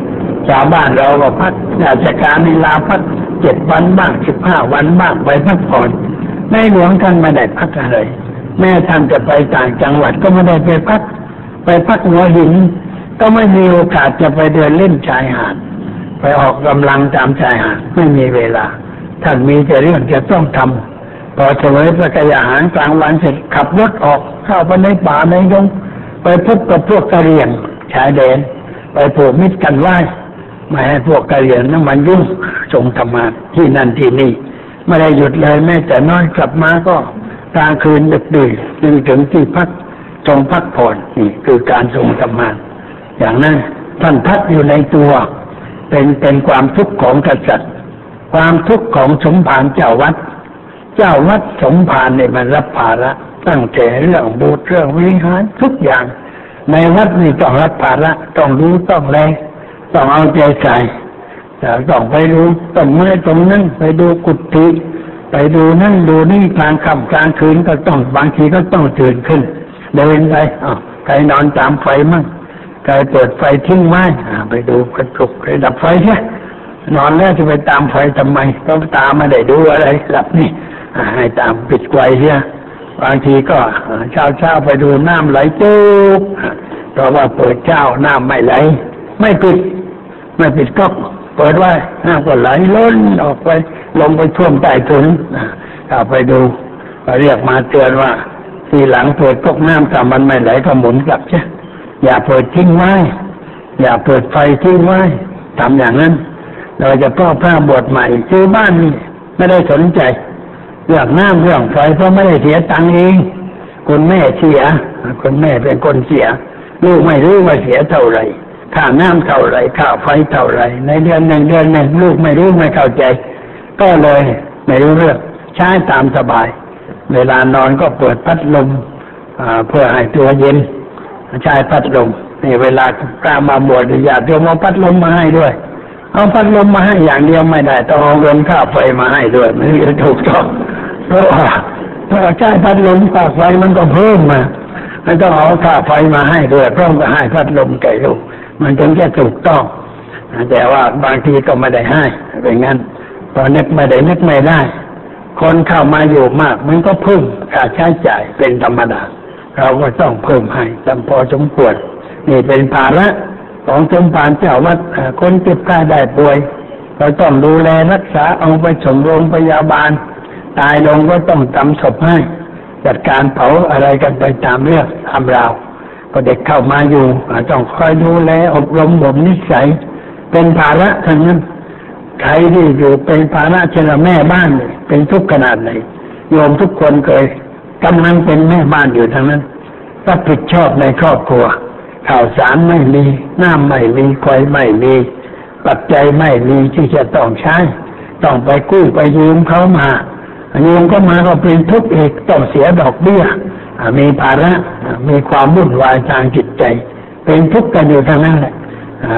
ชาวบ้านเราก็พักราชการในลาพักเจ็ดวันบ้างสิบห้าวันบ้างไปพักผ่อนในหลวงท่านไม่ได้พักอะไร แม่ท่านจะไปต่างจังหวัดก็ไม่ได้ไปพัก ไปพักหัวหิน ก็ไม่มีโอกาสจะไปเดินเล่นชายหาดไปออกกำลังตามชายหาดไม่มีเวลา ท่านมีแต่เรื่องจะต้องทำ พอเฉลยพระกยาหารกลางวันเสร็จขับรถออกเข้าไปในป่าในดงไปพบกับพวกกะเหรี่ยงชายแดน ไปผูกมิตรกันไหว้ไม่ให้พวกกะเหรี่ยงนั้นมันยุ่งส่งธรรมาที่นั่นที่นี่ไม่ได้หยุดเลยแม้แต่น้อยกลับมาก็กลางคืนดึกดื่นจึงถึงที่พักทรงพักผ่อนนี่คือการทรงธรรมาอย่างนั้นท่านพักอยู่ในตัว เป็นเป็นความทุกข์ของกษัตริย์ ความทุกข์ของสมภารเจ้าวัด เจ้าวัดสมภารเนี่ยมันรับภาระตั้งแต่เรื่องบูตรเรื่องวิหารทุกอย่าง ในวัดนี่ต้องรับภาระต้องรู้ต้องแลต้องเอาใจใส่ต้องไปดูต้องเมื่อตรงนั้นไปดูกุฏิไปดูนั่นดูนี่กลางค่ำกลางคืนก็ต้องบางทีก็ต้องตื่นขึ้น เดินไปอ๋อใครนอนตามไฟมั่งใครเปิดไฟทิ้งไว้ไปดูกระจุกใครดับไฟใช่นอนแล้วจะไปตามไฟทำไมต้องตามมาได้ดูอะไรหลับนี่ ให้ตามปิดไว้เสียบางทีก็เช้าเช้าไปดูน้ำไหลจุกเพราะว่าเปิดเช้าน้ำไม่ไหล ไม่ปิด ไม่ปิดก็เปิดไว้น้ำก็ไหลล้นออกไปลงไปท่วมใต้ถุนถ้าไปดูก็เรียกมาเตือนว่าทีหลังเปิดก๊อกน้ำถ้ามันไม่ไหลก็หมุนกลับใช่อย่าเปิดทิ้งไว้ อย่าเปิดไฟทิ้งไว้ทำอย่างนั้น เราจะพ่อพระบวชใหม่ซื้อบ้านนี่ไม่ได้สนใจ เรื่องน้ำเรื่องไฟเพราะไม่ได้เสียตังค์เองคุณแม่เสียคุณแม่เป็นคนเสีย ลูกไม่รู้ว่าเสียเท่าไหร่ค่าน้ำเท่าไหร่ค่าไฟเท่าไหร่ ในเดือนหนึ่งเดือนหนึ่งลูกไม่รู้ไม่เข้าใจ ก็เลยไม่รู้เรื่องใช้ตามสบาย เวลานอนก็เปิดพัดลมเพื่อให้ตัวเย็นใช้พัดลมนี่เวลากล้ามาบวชอยากเดี๋ยวมาพัดลมมาให้ด้วย เอาพัดลมมาให้อย่างเดียวไม่ได้ต้องเอาเงินค่าไฟมาให้ด้วยไม่ถูกต้อง เพราะว่าถ้าใช้พัดลมค่าไฟมันก็เพิ่มมาไม่ต้องเอาค่าไฟมาให้ด้วยเพราะก็ให้พัดลมแก่ลูกมันถึงจะถูกต้องแต่ว่าบางทีก็ไม่ได้ให้เป็นงั้นตอนนึกไม่ได้นึกไม่ได้ คนเข้ามาอยู่มาก มันก็เพิ่มค่าใช้จ่ายเป็นธรรมดา เราก็ต้องเพิ่มให้จำพอสมควรนี่เป็นภาระของสมภารเจ้าวัดคนเจ็บกายได้ป่วยเราต้องดูแลรักษาเอาไปส่งโรงพยาบาล ตายลงก็ต้องทำศพให้ จัดการเผาอะไรกันไปตามเรื่องตามราวก็เด็กเข้ามาอยู่ต้องคอยดูแลอบรมบ่มนิสัย เป็นภาระทั้งนั้นใครที่อยู่เป็นภาระเช่นแม่บ้านเป็นทุกข์ขนาดไหนโยมทุกคนเคยกำลังเป็นแม่บ้านอยู่ทั้งนั้นรับผิดชอบในครอบครัว ข่าวสารไม่มีน้ำไม่มีไฟไม่มีปัจจัยไม่มีที่จะต้องใช้ ต้องไปกู้ไปยืมเขามา ยืมก็มาก็เป็นทุกข์อีกต้องเสียดอกเบี้ยมีภาระมีความวุ่นวายทางจิตใจ เป็นทุกข์กันอยู่ทั้งนั้นแหละ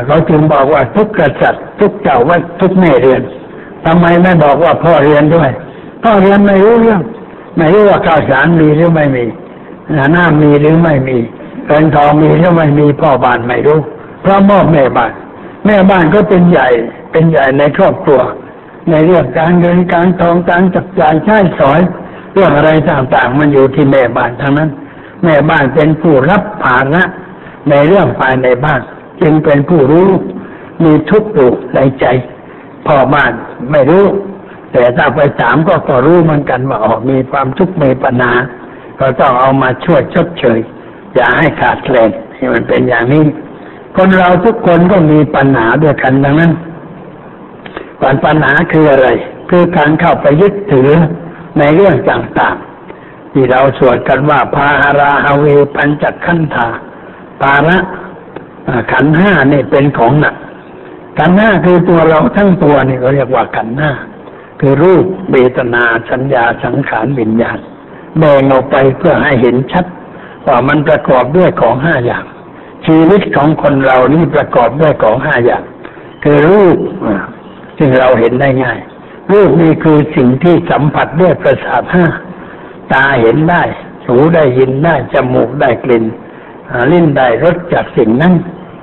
เขาจึงบอกว่าทุกกษัตริย์ทุกเจ้าว่าทุกแม่เรียนทำไมไม่บอกว่าพ่อเรียนด้วยพ่อเรียนไม่รู้เรื่อง ไม่รู้ว่าข้าวสารมีหรือไม่มีน้ำมีหรือไม่มีเงินทองมีหรือไม่มีพ่อบ้านไม่รู้เพราะมอบแม่บ้าน แม่บ้านก็เป็นใหญ่เป็นใหญ่ในครอบครัว ในเรื่องการเงินการทองการจับจ่ายใช้สอย เรื่องอะไรต่างๆ มันอยู่ที่แม่บ้านทั้งนั้น แม่บ้านเป็นผู้รับภาระในเรื่องภายในบ้าน จึงเป็นผู้รู้ มีทุกข์อยู่ในใจพ่อบ้านไม่รู้ แต่ถ้าไปถามก็ก็รู้เหมือนกันว่าออกมีความทุกข์มีปัญหาก็ต้องเอามาช่วยชดเชย อย่าให้ขาดแคลนให้มันเป็นอย่างนี้ คนเราทุกคนก็มีปัญหาด้วยกันดังนั้น นปัญหาคืออะไร คือการเข้าไปยึดถือในเรื่องต่างๆ ที่เราสวดกันว่าพาหราฮาเวปัญจขันธาปาระขันห้านี่เป็นของหนักขันห้าคือตัวเราทั้งตัวนี่เขาเรียกว่าขันห้าคือรูปเบตนาสัญญาสังขารวิญญาณแบ่งออกไปเพื่อให้เห็นชัดว่ามันประกอบด้วยของห้าอย่าง ชีวิตของคนเรานี่ประกอบด้วยของห้าอย่าง คือรูป ซึ่งเราเห็นได้ง่าย รูปนี่คือสิ่งที่สัมผัสด้วยประสาทห้าตาเห็นได้หูได้ยินได้จมูกได้กลิ่นลิ้นได้รสจากสิ่งนั้น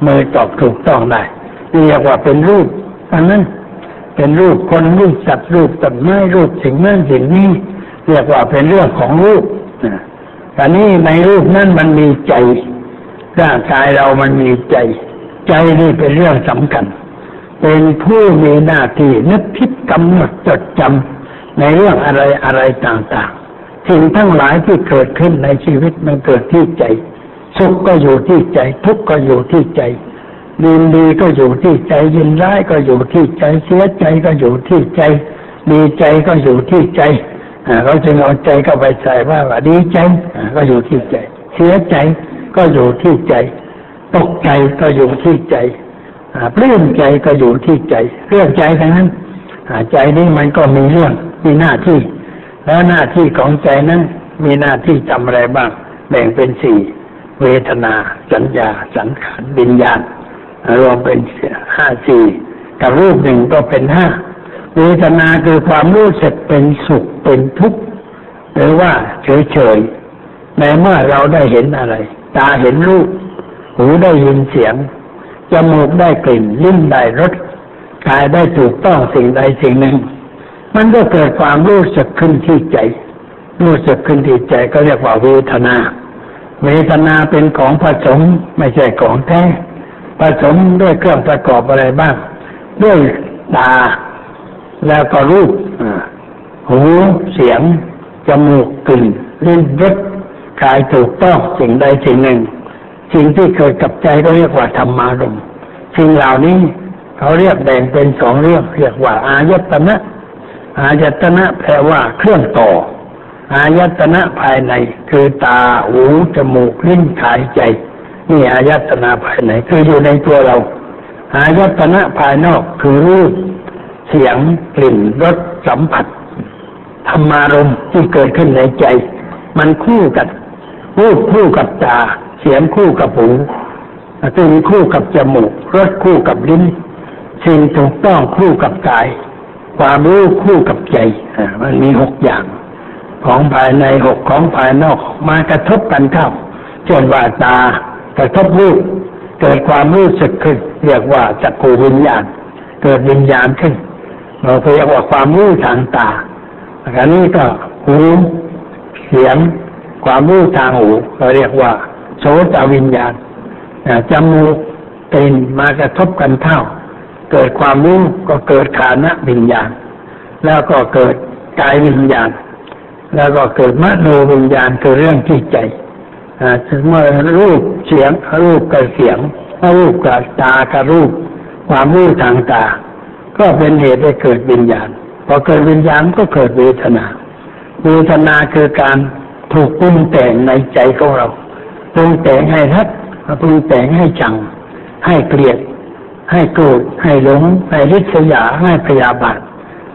มือตอบถูกต้องได้เรียกว่าเป็นรูปอันนั้นเป็นรูปคนรูปสัตว์รูปต้นไม้รูปสิ่งนั้นสิ่งนี้เรียกว่าเป็นเรื่องของรูปแต่นี้ในรูปนั้นมันมีใจร่างกายเรามันมีใจ ใจนี่เป็นเรื่องสำคัญ เป็นผู้มีหน้าที่นึกคิดกำหนดจดจำในเรื่องอะไรอะไรต่างๆ สิ่งทั้งหลายที่เกิดขึ้นในชีวิตมันเกิดที่ใจ สุขก็อยู่ที่ใจ ทุกข์ก็อยู่ที่ใจดีดีก็อยู่ที่ใจ ยินร้ายก็อยู่ที่ใจ เสียใจก็อยู่ที่ใจ ดีใจก็อยู่ที่ใจเขาจึงเอาใจเข้าไปใส่ว่าว่าดีใจก็อยู่ที่ใจ เสียใจก็อยู่ที่ใจ ตกใจก็อยู่ที่ใจ ปลื้มใจก็อยู่ที่ใจ เรื่องใจทั้งนั้นใจนี้มันก็มีเรื่องมีหน้าที่ แล้วหน้าที่ของใจนั้น มีหน้าที่ทำอะไรบ้าง แบ่งเป็นสี่เวทนา สัญญา สังขารวิญญาณรวมเป็นห้าสี่กับรูปหนึ่งก็เป็นห้าเวทนาคือความรู้สึกเป็นสุขเป็นทุกข์หรือว่าเฉยๆในเมื่อเราได้เห็นอะไร ตาเห็นรูป หูได้ยินเสียง จมูกได้กลิ่น ลิ้นได้รสกายได้ถูกต้องสิ่งใดสิ่งหนึ่ง มันก็เกิดความรู้สึกขึ้นที่ใจ รู้สึกขึ้นที่ใจก็เรียกว่าเวทนา เวทนาเป็นของผสมไม่ใช่ของแท้ผสมด้วยเครื่องประกอบอะไรบ้าง ด้วยตา แล้วก็รูปหูเสียงจมูกกลิ่นลิ้นรสกายถูกต้องสิ่งใดสิ่งหนึ่ง สิ่งที่เกิดกับใจก็เรียกว่าธรรมารมสิ่งเหล่านี้เขาเรียกแบ่งเป็นสองเรื่องเรียกว่า อายตนะ อายตนะแปลว่าเครื่องต่อ อายตนะภายในคือตาหูจมูกลิ้นกายใจ นี่อายตนะภายในคืออยู่ในตัวเรา อายตนะภายนอกคือรูป เสียงกลิ่นรสสัมผัสธรรมารมที่เกิดขึ้นในใจ มันคู่กันรูปคู่กับตา เสียงคู่กับหูกลิ่นคู่กับจมูกรสคู่กับลิ้น สิ่งถูกต้องคู่กับกาย ความรู้คู่กับใจมันมีหกอย่าง ของภายในหกของภายนอกมากระทบกันเข้าเช่นว่าตากระทบรูปเกิดความรู้สึกขึ้น เรียกว่าจักรูวิญญาณ เกิดวิญญาณขึ้น เราเรียกว่าความรู้ทางตาอันนี้ก็หูเสียงความรู้ทางหูเราเรียกว่า โสตวิญญาณจมูกตีนมากระทบกันเท่า เกิดความรู้ก็เกิดขานะวิญญาณ แล้วก็เกิดกายวิญญาณ แล้วก็เกิดมโนวิญญาณคือเรื่องที่ใจเมื่อรูปเสียงรูปกับเสียงรูปกับตากับรูป ความรู้ทางตา ก็เป็นเหตุให้เกิดวิญญาณพอเกิดวิญญาณก็เกิดเวทนา เวทนาคือการถูกปรุงแต่งในใจของเรา รุงแต่งให้รักปรุงแต่งให้จัง ให้เกลียด ให้โกรธให้หลงให้ริษยาให้พยาบาท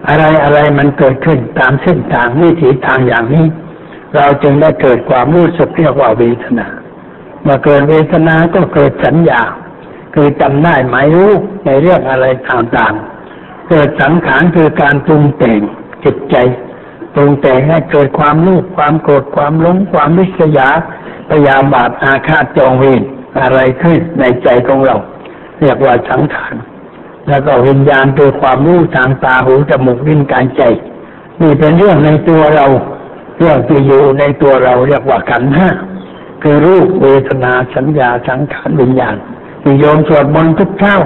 อะไรอะไรมันเกิดขึ้นตามเส้นทางวิถีทางอย่างนี้ เราจึงได้เกิดความรู้สึกเรียกว่าเวทนาเมื่อเกิดเวทนาก็เกิดสัญญาคือจำได้หมายรู้ในเรื่องอะไรต่างๆ เกิดสังขารคือการปรุงแต่งจิตใจปรุงแต่งให้เกิดความรู้ความโกรธความหลงความวิษยา พยาบาทอาฆาตจองเวรอะไรขึ้นในใจของเรา เรียกว่าสังขารแล้วก็วิญญาณตัวความรู้ทางตาหูจมูกลิ้นกายใจนี่เป็นเรื่องในตัวเราเรื่องที่อยู่ในตัวเราเรียกว่าขันห้าคือรูปเวทนาสัญญาสังขารวิญญาณที่โยมสวดมนต์ทุกเช้า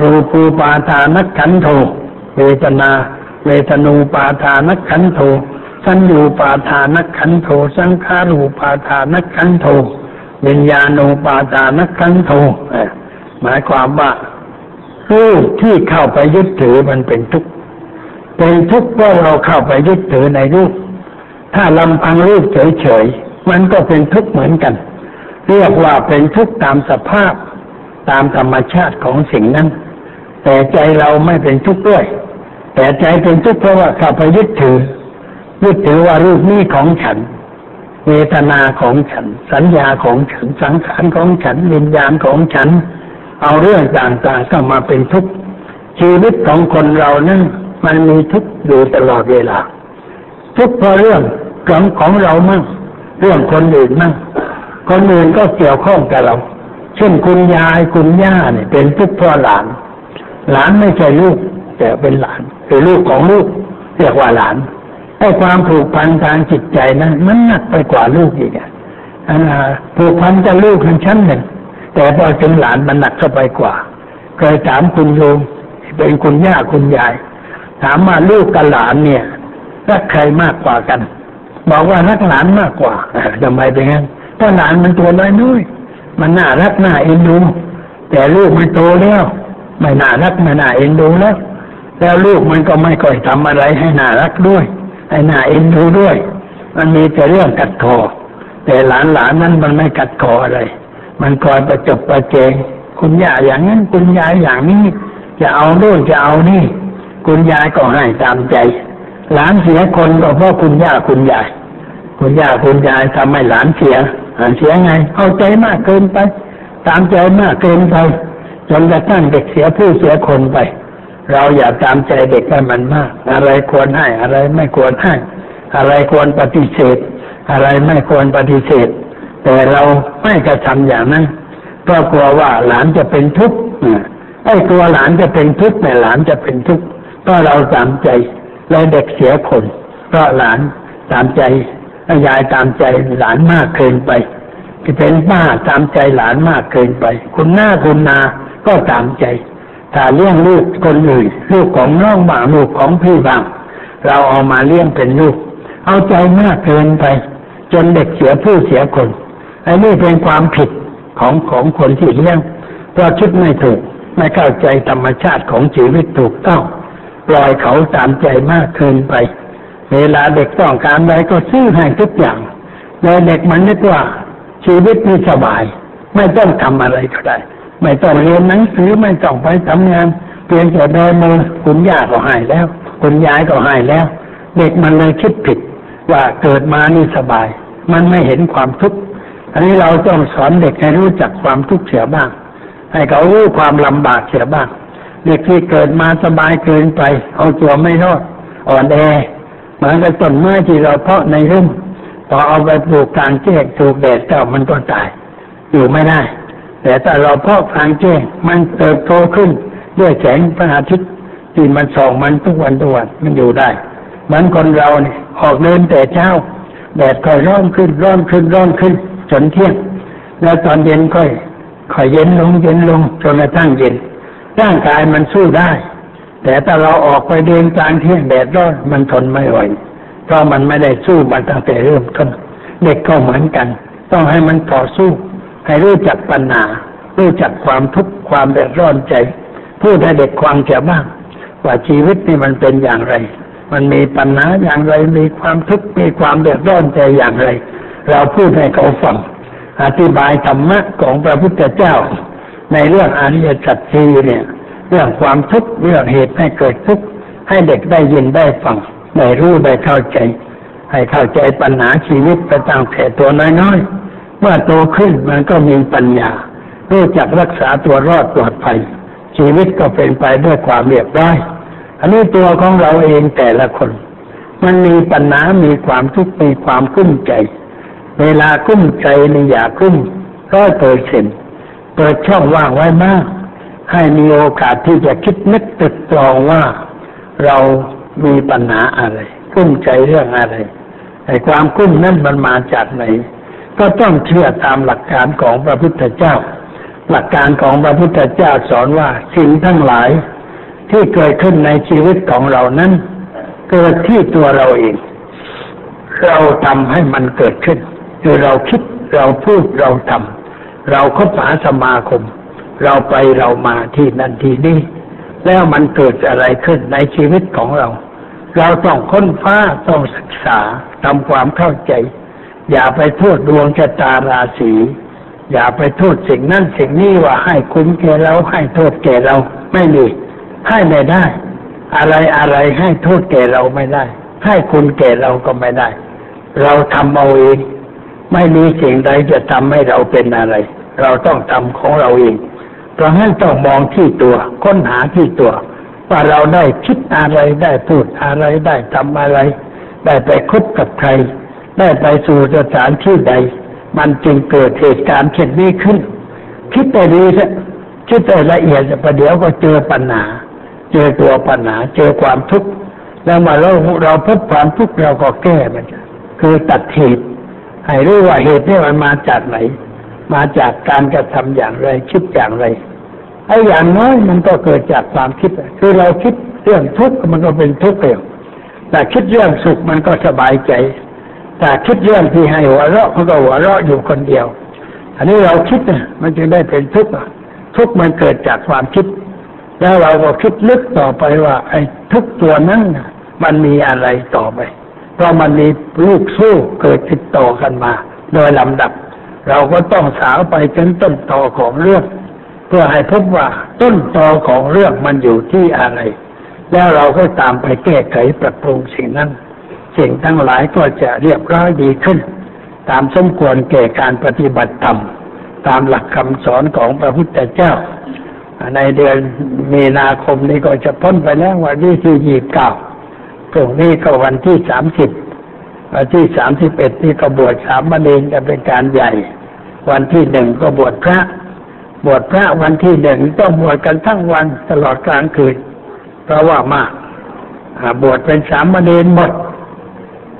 รูปูปาทานักขันโทเวทนา เวทนูปาทานักขันโท สัญญูปาทานักขันโทสังขารูปาทานักขันโทวิญญาณูปาทานักขันโทหมายความว่ารูปที่เข้าไปยึดถือมันเป็นทุกข์เป็นทุกข์เพราะเราเข้าไปยึดถือในรูป ถ้าลำพังรูปเฉยๆมันก็เป็นทุกข์เหมือนกัน เรียกว่าเป็นทุกข์ตามสภาพตามธรรมชาติของสิ่งนั้น แต่ใจเราไม่เป็นทุกข์ด้วย แต่ใจเป็นทุกข์เพราะว่าเข้าไปยึดถือ ยึดถือว่ารูปนี้ของฉัน เวทนาของฉัน สัญญาของฉัน สังขารของฉัน วิญญาณของฉัน เอาเรื่องต่างๆก็มาเป็นทุกข์ชีวิตของคนเรานั้นมันมีทุกข์อยู่ตลอดเวลา ทุกข์เพราะเรื่องของของเรามั่งเรื่องคนอื่นมั่งคนอื่นก็เกี่ยวข้องกับเรา เช่นคุณยายคุณย่าเนี่ย เป็นทุกข์เพราะหลาน หลานไม่ใช่ลูก แต่เป็นหลานคือลูกของลูก เรียกว่าหลาน ไอ้ความผูกพันทางจิตใจนะมันหนักไปกว่าลูกอีกอะผูกพันกับลูกทั้งชั้นหนึ่ง แต่พอถึงหลานมันหนักเข้าไปกว่าเคยถามคุณโยมเป็นคุณย่าคุณยาย ถามว่าลูกกับหลานเนี่ยรักใครมากกว่ากัน บอกว่ารักหลานมากกว่าทำไมเป็นงั้นเพราะหลานมันตัวน้อยน้อยมันน่ารักน่าเอ็นดูแต่ลูกมันโตแล้วไม่น่ารักไม่น่าเอ็นดูแล้ว แล้วลูกมันก็ไม่ค่อยทำอะไรให้น่ารักด้วย ให้น่าเอ็นดูด้วย มันมีแต่เรื่องกัดคอแต่หลานหลานนั้นมันไม่กัดคออะไร มันคอยประจบประเจง คุณย่าอย่างนั้น คุณยายอย่างนี้ จะเอาโน่นจะเอานี่ คุณยายก็ให้ตามใจ หลานเสียคนก็เพราะคุณย่าคุณยาย คุณย่าคุณยายทำให้หลานเสียเสียไง เอาใจมากเกินไป ตามใจมากเกินไปจนกระทั่งเด็กเสียผู้เสียคนไป เราอย่าตามใจเด็กให้มันมาก อะไรควรให้อะไรไม่ควรให้ อะไรควรปฏิเสธ อะไรไม่ควรปฏิเสธ แต่เราไม่กระทำอย่างนั้นเพราะกลัวว่าหลานจะเป็นทุกข์ไอ้กลัวหลานจะเป็นทุกข์แต่หลานจะเป็นทุกข์เพราะเราตามใจแล้วเด็กเสียคน เพราะหลานตามใจยายตามใจหลานมากเกินไปที่เป็นป้าตามใจหลานมากเกินไป คุณหน้าคุณนาก็ตามใจ ถ้าเลี้ยงลูกคนอื่นลูกของน้องบ้างลูกของพี่บ้างเราเอามาเลี้ยงเป็นลูก เอาใจมากเกินไป จนเด็กเสียผู้เสียคนอันนี้เป็นความผิดของของคนที่เลี้ยงเพราะคิดไม่ถูกไม่เข้าใจธรรมชาติของชีวิตถูกต้องปล่อยเขาตามใจมากเกินไป เวลาเด็กต้องการอะไรก็ซื้อให้ทุกอย่างแล้วเด็กมันนึกว่าชีวิตนี่สบาย ไม่ต้องทำอะไรก็ได้ ไม่ต้องเรียนหนังสือไม่ต้องไปทำงานเพียงแต่เดินมือคุณย่าก็หายแล้ว คุณยายก็หายแล้ว เด็กมันเลยคิดผิด ว่าเกิดมานี่สบาย มันไม่เห็นความทุกข์อันนี้เราต้องสอนเด็กให้รู้จักความทุกข์เสียบ้าง ให้เขารู้ความลำบากเสียบ้าง เด็กที่เกิดมาสบายเกินไป เอาตัวไม่รอด อ่อนแอเหมือนกับต้นไม้ที่เราเพาะในร่มพอเอาไปปลูกกลางแจ้งถูกแดดเจ้ามันก็ตาย อยู่ไม่ได้ แต่ถ้าเราพาะกลางแจ้งมันเติบโตขึ้นด้วยแสงพระอาทิตย์ที่มันส่องมันทุกวันทุกวันมันอยู่ได้มือนคนเราเนี่ยออกเดินแต่เช้าแดดค่อยร้อนขึ้นร้อนขึ้นร้อนขึ้นจนเที่ยง แล้วตอนเย็นค่อยค่อยเย็นลงเย็นลงจนกระทั่งเย็นร่างกายมันสู้ได้ แต่ถ้าเราออกไปเดินกลางเที่ยงแดดร้อนมันทนไม่ไหวเพราะมันไม่ได้สู้มันตั้งแต่เริ่มต้นเด็กก็เหมือนกันตต้องให้มันต่อสู้ ให้รู้จักปัญหา รู้จักความทุกข์ความเดือดร้อนใจ พูดให้เด็กควางจะบ้าง ว่าชีวิตนี่มันเป็นอย่างไร มันมีปัญหาอย่างไร มีความทุกข์ มีความเดือดร้อนใจอย่างไร เราพูดให้เขาฟัง อธิบายธรรมะของพระพุทธเจ้า ในเรื่องอริยสัจสีเนี่ย เรื่องความทุกข์ เรื่องเหตุให้เกิดทุกข์ ให้เด็กได้ยินได้ฟัง ได้รู้ได้เข้าใจ ให้เข้าใจปัญหาชีวิตไปตั้งแต่ตัวน้อยๆ มื่อโตขึ้นมันก็มีปัญญารู้จักรักษาตัวรอดปลอดภัย ชีวิตก็เป็นไปด้วยความเรียบร้อยอันนี้ตัวของเราเองแต่ละคน มันมีปัญหา มีความทุกข์มีความกุ้มใจ เวลากุ้มใจนี่อย่ากุ้มร้อยเปอร์เซ็นเปิดช่องว่างไว้มาก ให้มีโอกาสที่จะคิดนึกตึกตรองว่าเรามีปัญหาอะไร กุ้มใจเรื่องอะไรไอ้ความกุ้มนั้นมันมาจากไหน ก็ต้องเชื่อตามหลักการของพระพุทธเจ้า หลักการของพระพุทธเจ้าสอนว่าสิ่งทั้งหลายที่เกิดขึ้นในชีวิตของเรานั้น เกิดที่ตัวเราเอง เราทำให้มันเกิดขึ้นคือเราคิดเราพูดเราทำเราคบหาสมาคม เราไปเรามาที่นั่นที่นี่แล้วมันเกิดอะไรขึ้นในชีวิตของเรา เราต้องค้นฟ้าต้องศึกษาทำความเข้าใจ อย่าไปโทษดวงชะตาราศีอย่าไปโทษสิ่งนั้นสิ่งนี้ว่าให้คุ้มแก่เราให้โทษแก่เราไม่มีให้ไม่ได้ อะไรอะไรให้โทษแก่เราไม่ได้ ให้คุณแก่เราก็ไม่ได้ เราทำเอาเองไม่มีสิ่งใดจะทำให้เราเป็นอะไร เราต้องทำของเราเอง เพราะงั้นต้องมองที่ตัวค้นหาที่ตัว ว่าเราได้คิดอะไรได้พูดอะไรได้ทำอะไร ได้ไปคบกับใคร ได้ไปสู่สถานที่ใด มันจึงเกิดเหตุการณ์เช่นนี้ขึ้น คิดแต่ดีซะคิดแต่ละเอียดประเดี๋ยวก็เจอปัญหา เจอตัวปัญหา เจอความทุกข์แล้วมาเราเราพบความทุกข์เราก็แก้มัน คือตัดเหตุให้รู้ว่าเหตุนี่มันมาจากไหน มาจากการกระทำอย่างไร คิดอย่างไรไอ้อย่างน้อยมันก็เกิดจากความคิด คือเราคิดเรื่องทุกข์มันก็เป็นทุกข์เองแต่คิดเรื่องสุขมันก็สบายใจ แต่คิดเรื่องที่ให้หัวเราะมันก็หัวเราะอยู่คนเดียว อันนี้เราคิดนะมันจึงได้เป็นทุกข์ทุกข์มันเกิดจากความคิด แล้วเราก็คิดลึกต่อไปว่าไอ้ทุกตัวนั้นมันมีอะไรต่อไปเพราะมันมีลูกสู้เกิดติดต่อกันมา โดยลำดับ เราก็ต้องสาวไปจนต้นต่อของเรื่อง เพื่อให้พบว่าต้นต่อของเรื่องมันอยู่ที่อะไร แล้วเราก็ตามไปแก้ไขปรับปรุงสิ่งนั้น สิ่งทั้งหลายก็จะเรียบร้อยดีขึ้น ตามสมควรแก่การปฏิบัติธรรมตามหลักคำสอนของพระพุทธเจ้า ในเดือนมีนาคมนี้ก็จะพ้นไปแล้ววันที่ที่ยี่เก้าพรุ่งนี้ก็วันที่สามสิบวันที่สามสิบเอ็ดนี่ก็บวชสามเณรจะเป็นการใหญ่ วันที่หนึ่งก็บวชพระ บวชพระวันที่หนึ่งต้องบวชกันทั้งวันตลอดกลางคืน เพราะว่ามากบวชเป็นสามเณรหมด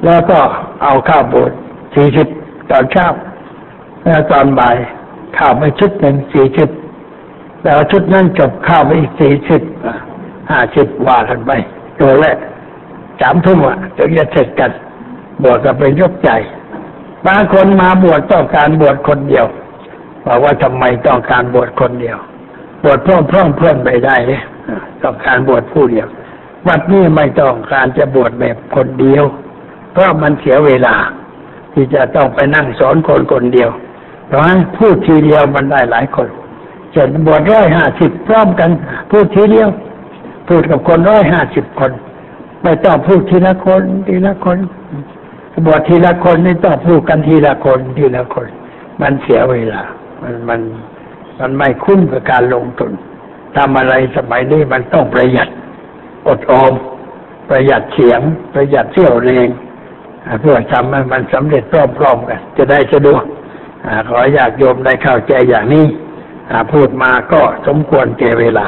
แล้วก็เอาข้าวบวชสี่สิบตอนเช้าแล้วตอนบ่ายข้าวไปชุดหนึ่งสี่สิบแล้วชุดนั้นจบข้าวไปอีกสี่สิบห้าสิบว่ากันไปตัวแรกสามทุ่มอะถึงจะเสร็จกัน บวชก็เป็นยกใจบางคนมาบวชต้องการบวชคนเดียวบอกว่าทำไมต้องการบวชคนเดียว บวชพร้อมพร้อมเพื่อนไม่ได้เนี่ยต้องการบวชผู้เดียววัดนี้ไม่ต้องการจะบวชแบบคนเดียว เพราะมันเสียเวลา ที่จะต้องไปนั่งสอนคนคนเดียว เพราะฉะนั้นพูดทีเดียวมันได้หลายคนเช่นบวชร้อยห้าสิบพร้อมกัน พูดทีเดียว พูดกับคนร้อยห้าสิบคน ไม่ต้องพูดทีละคนทีละคน บวชทีละคนนี่ต้องพูดกันทีละคนทีละคน มันเสียเวลา มันมันมันไม่คุ้มกับการลงทุนทำอะไรสมัยนี้มันต้องประหยัดอดออม ประหยัดเสียง ประหยัดเที่ยวแรง เพื่อทำให้มันสำเร็จพร้อมๆกัน จะได้สะดวกขออยากโยมได้เข้าใจอย่างนี้พูดมาก็สมควรแก่เวลา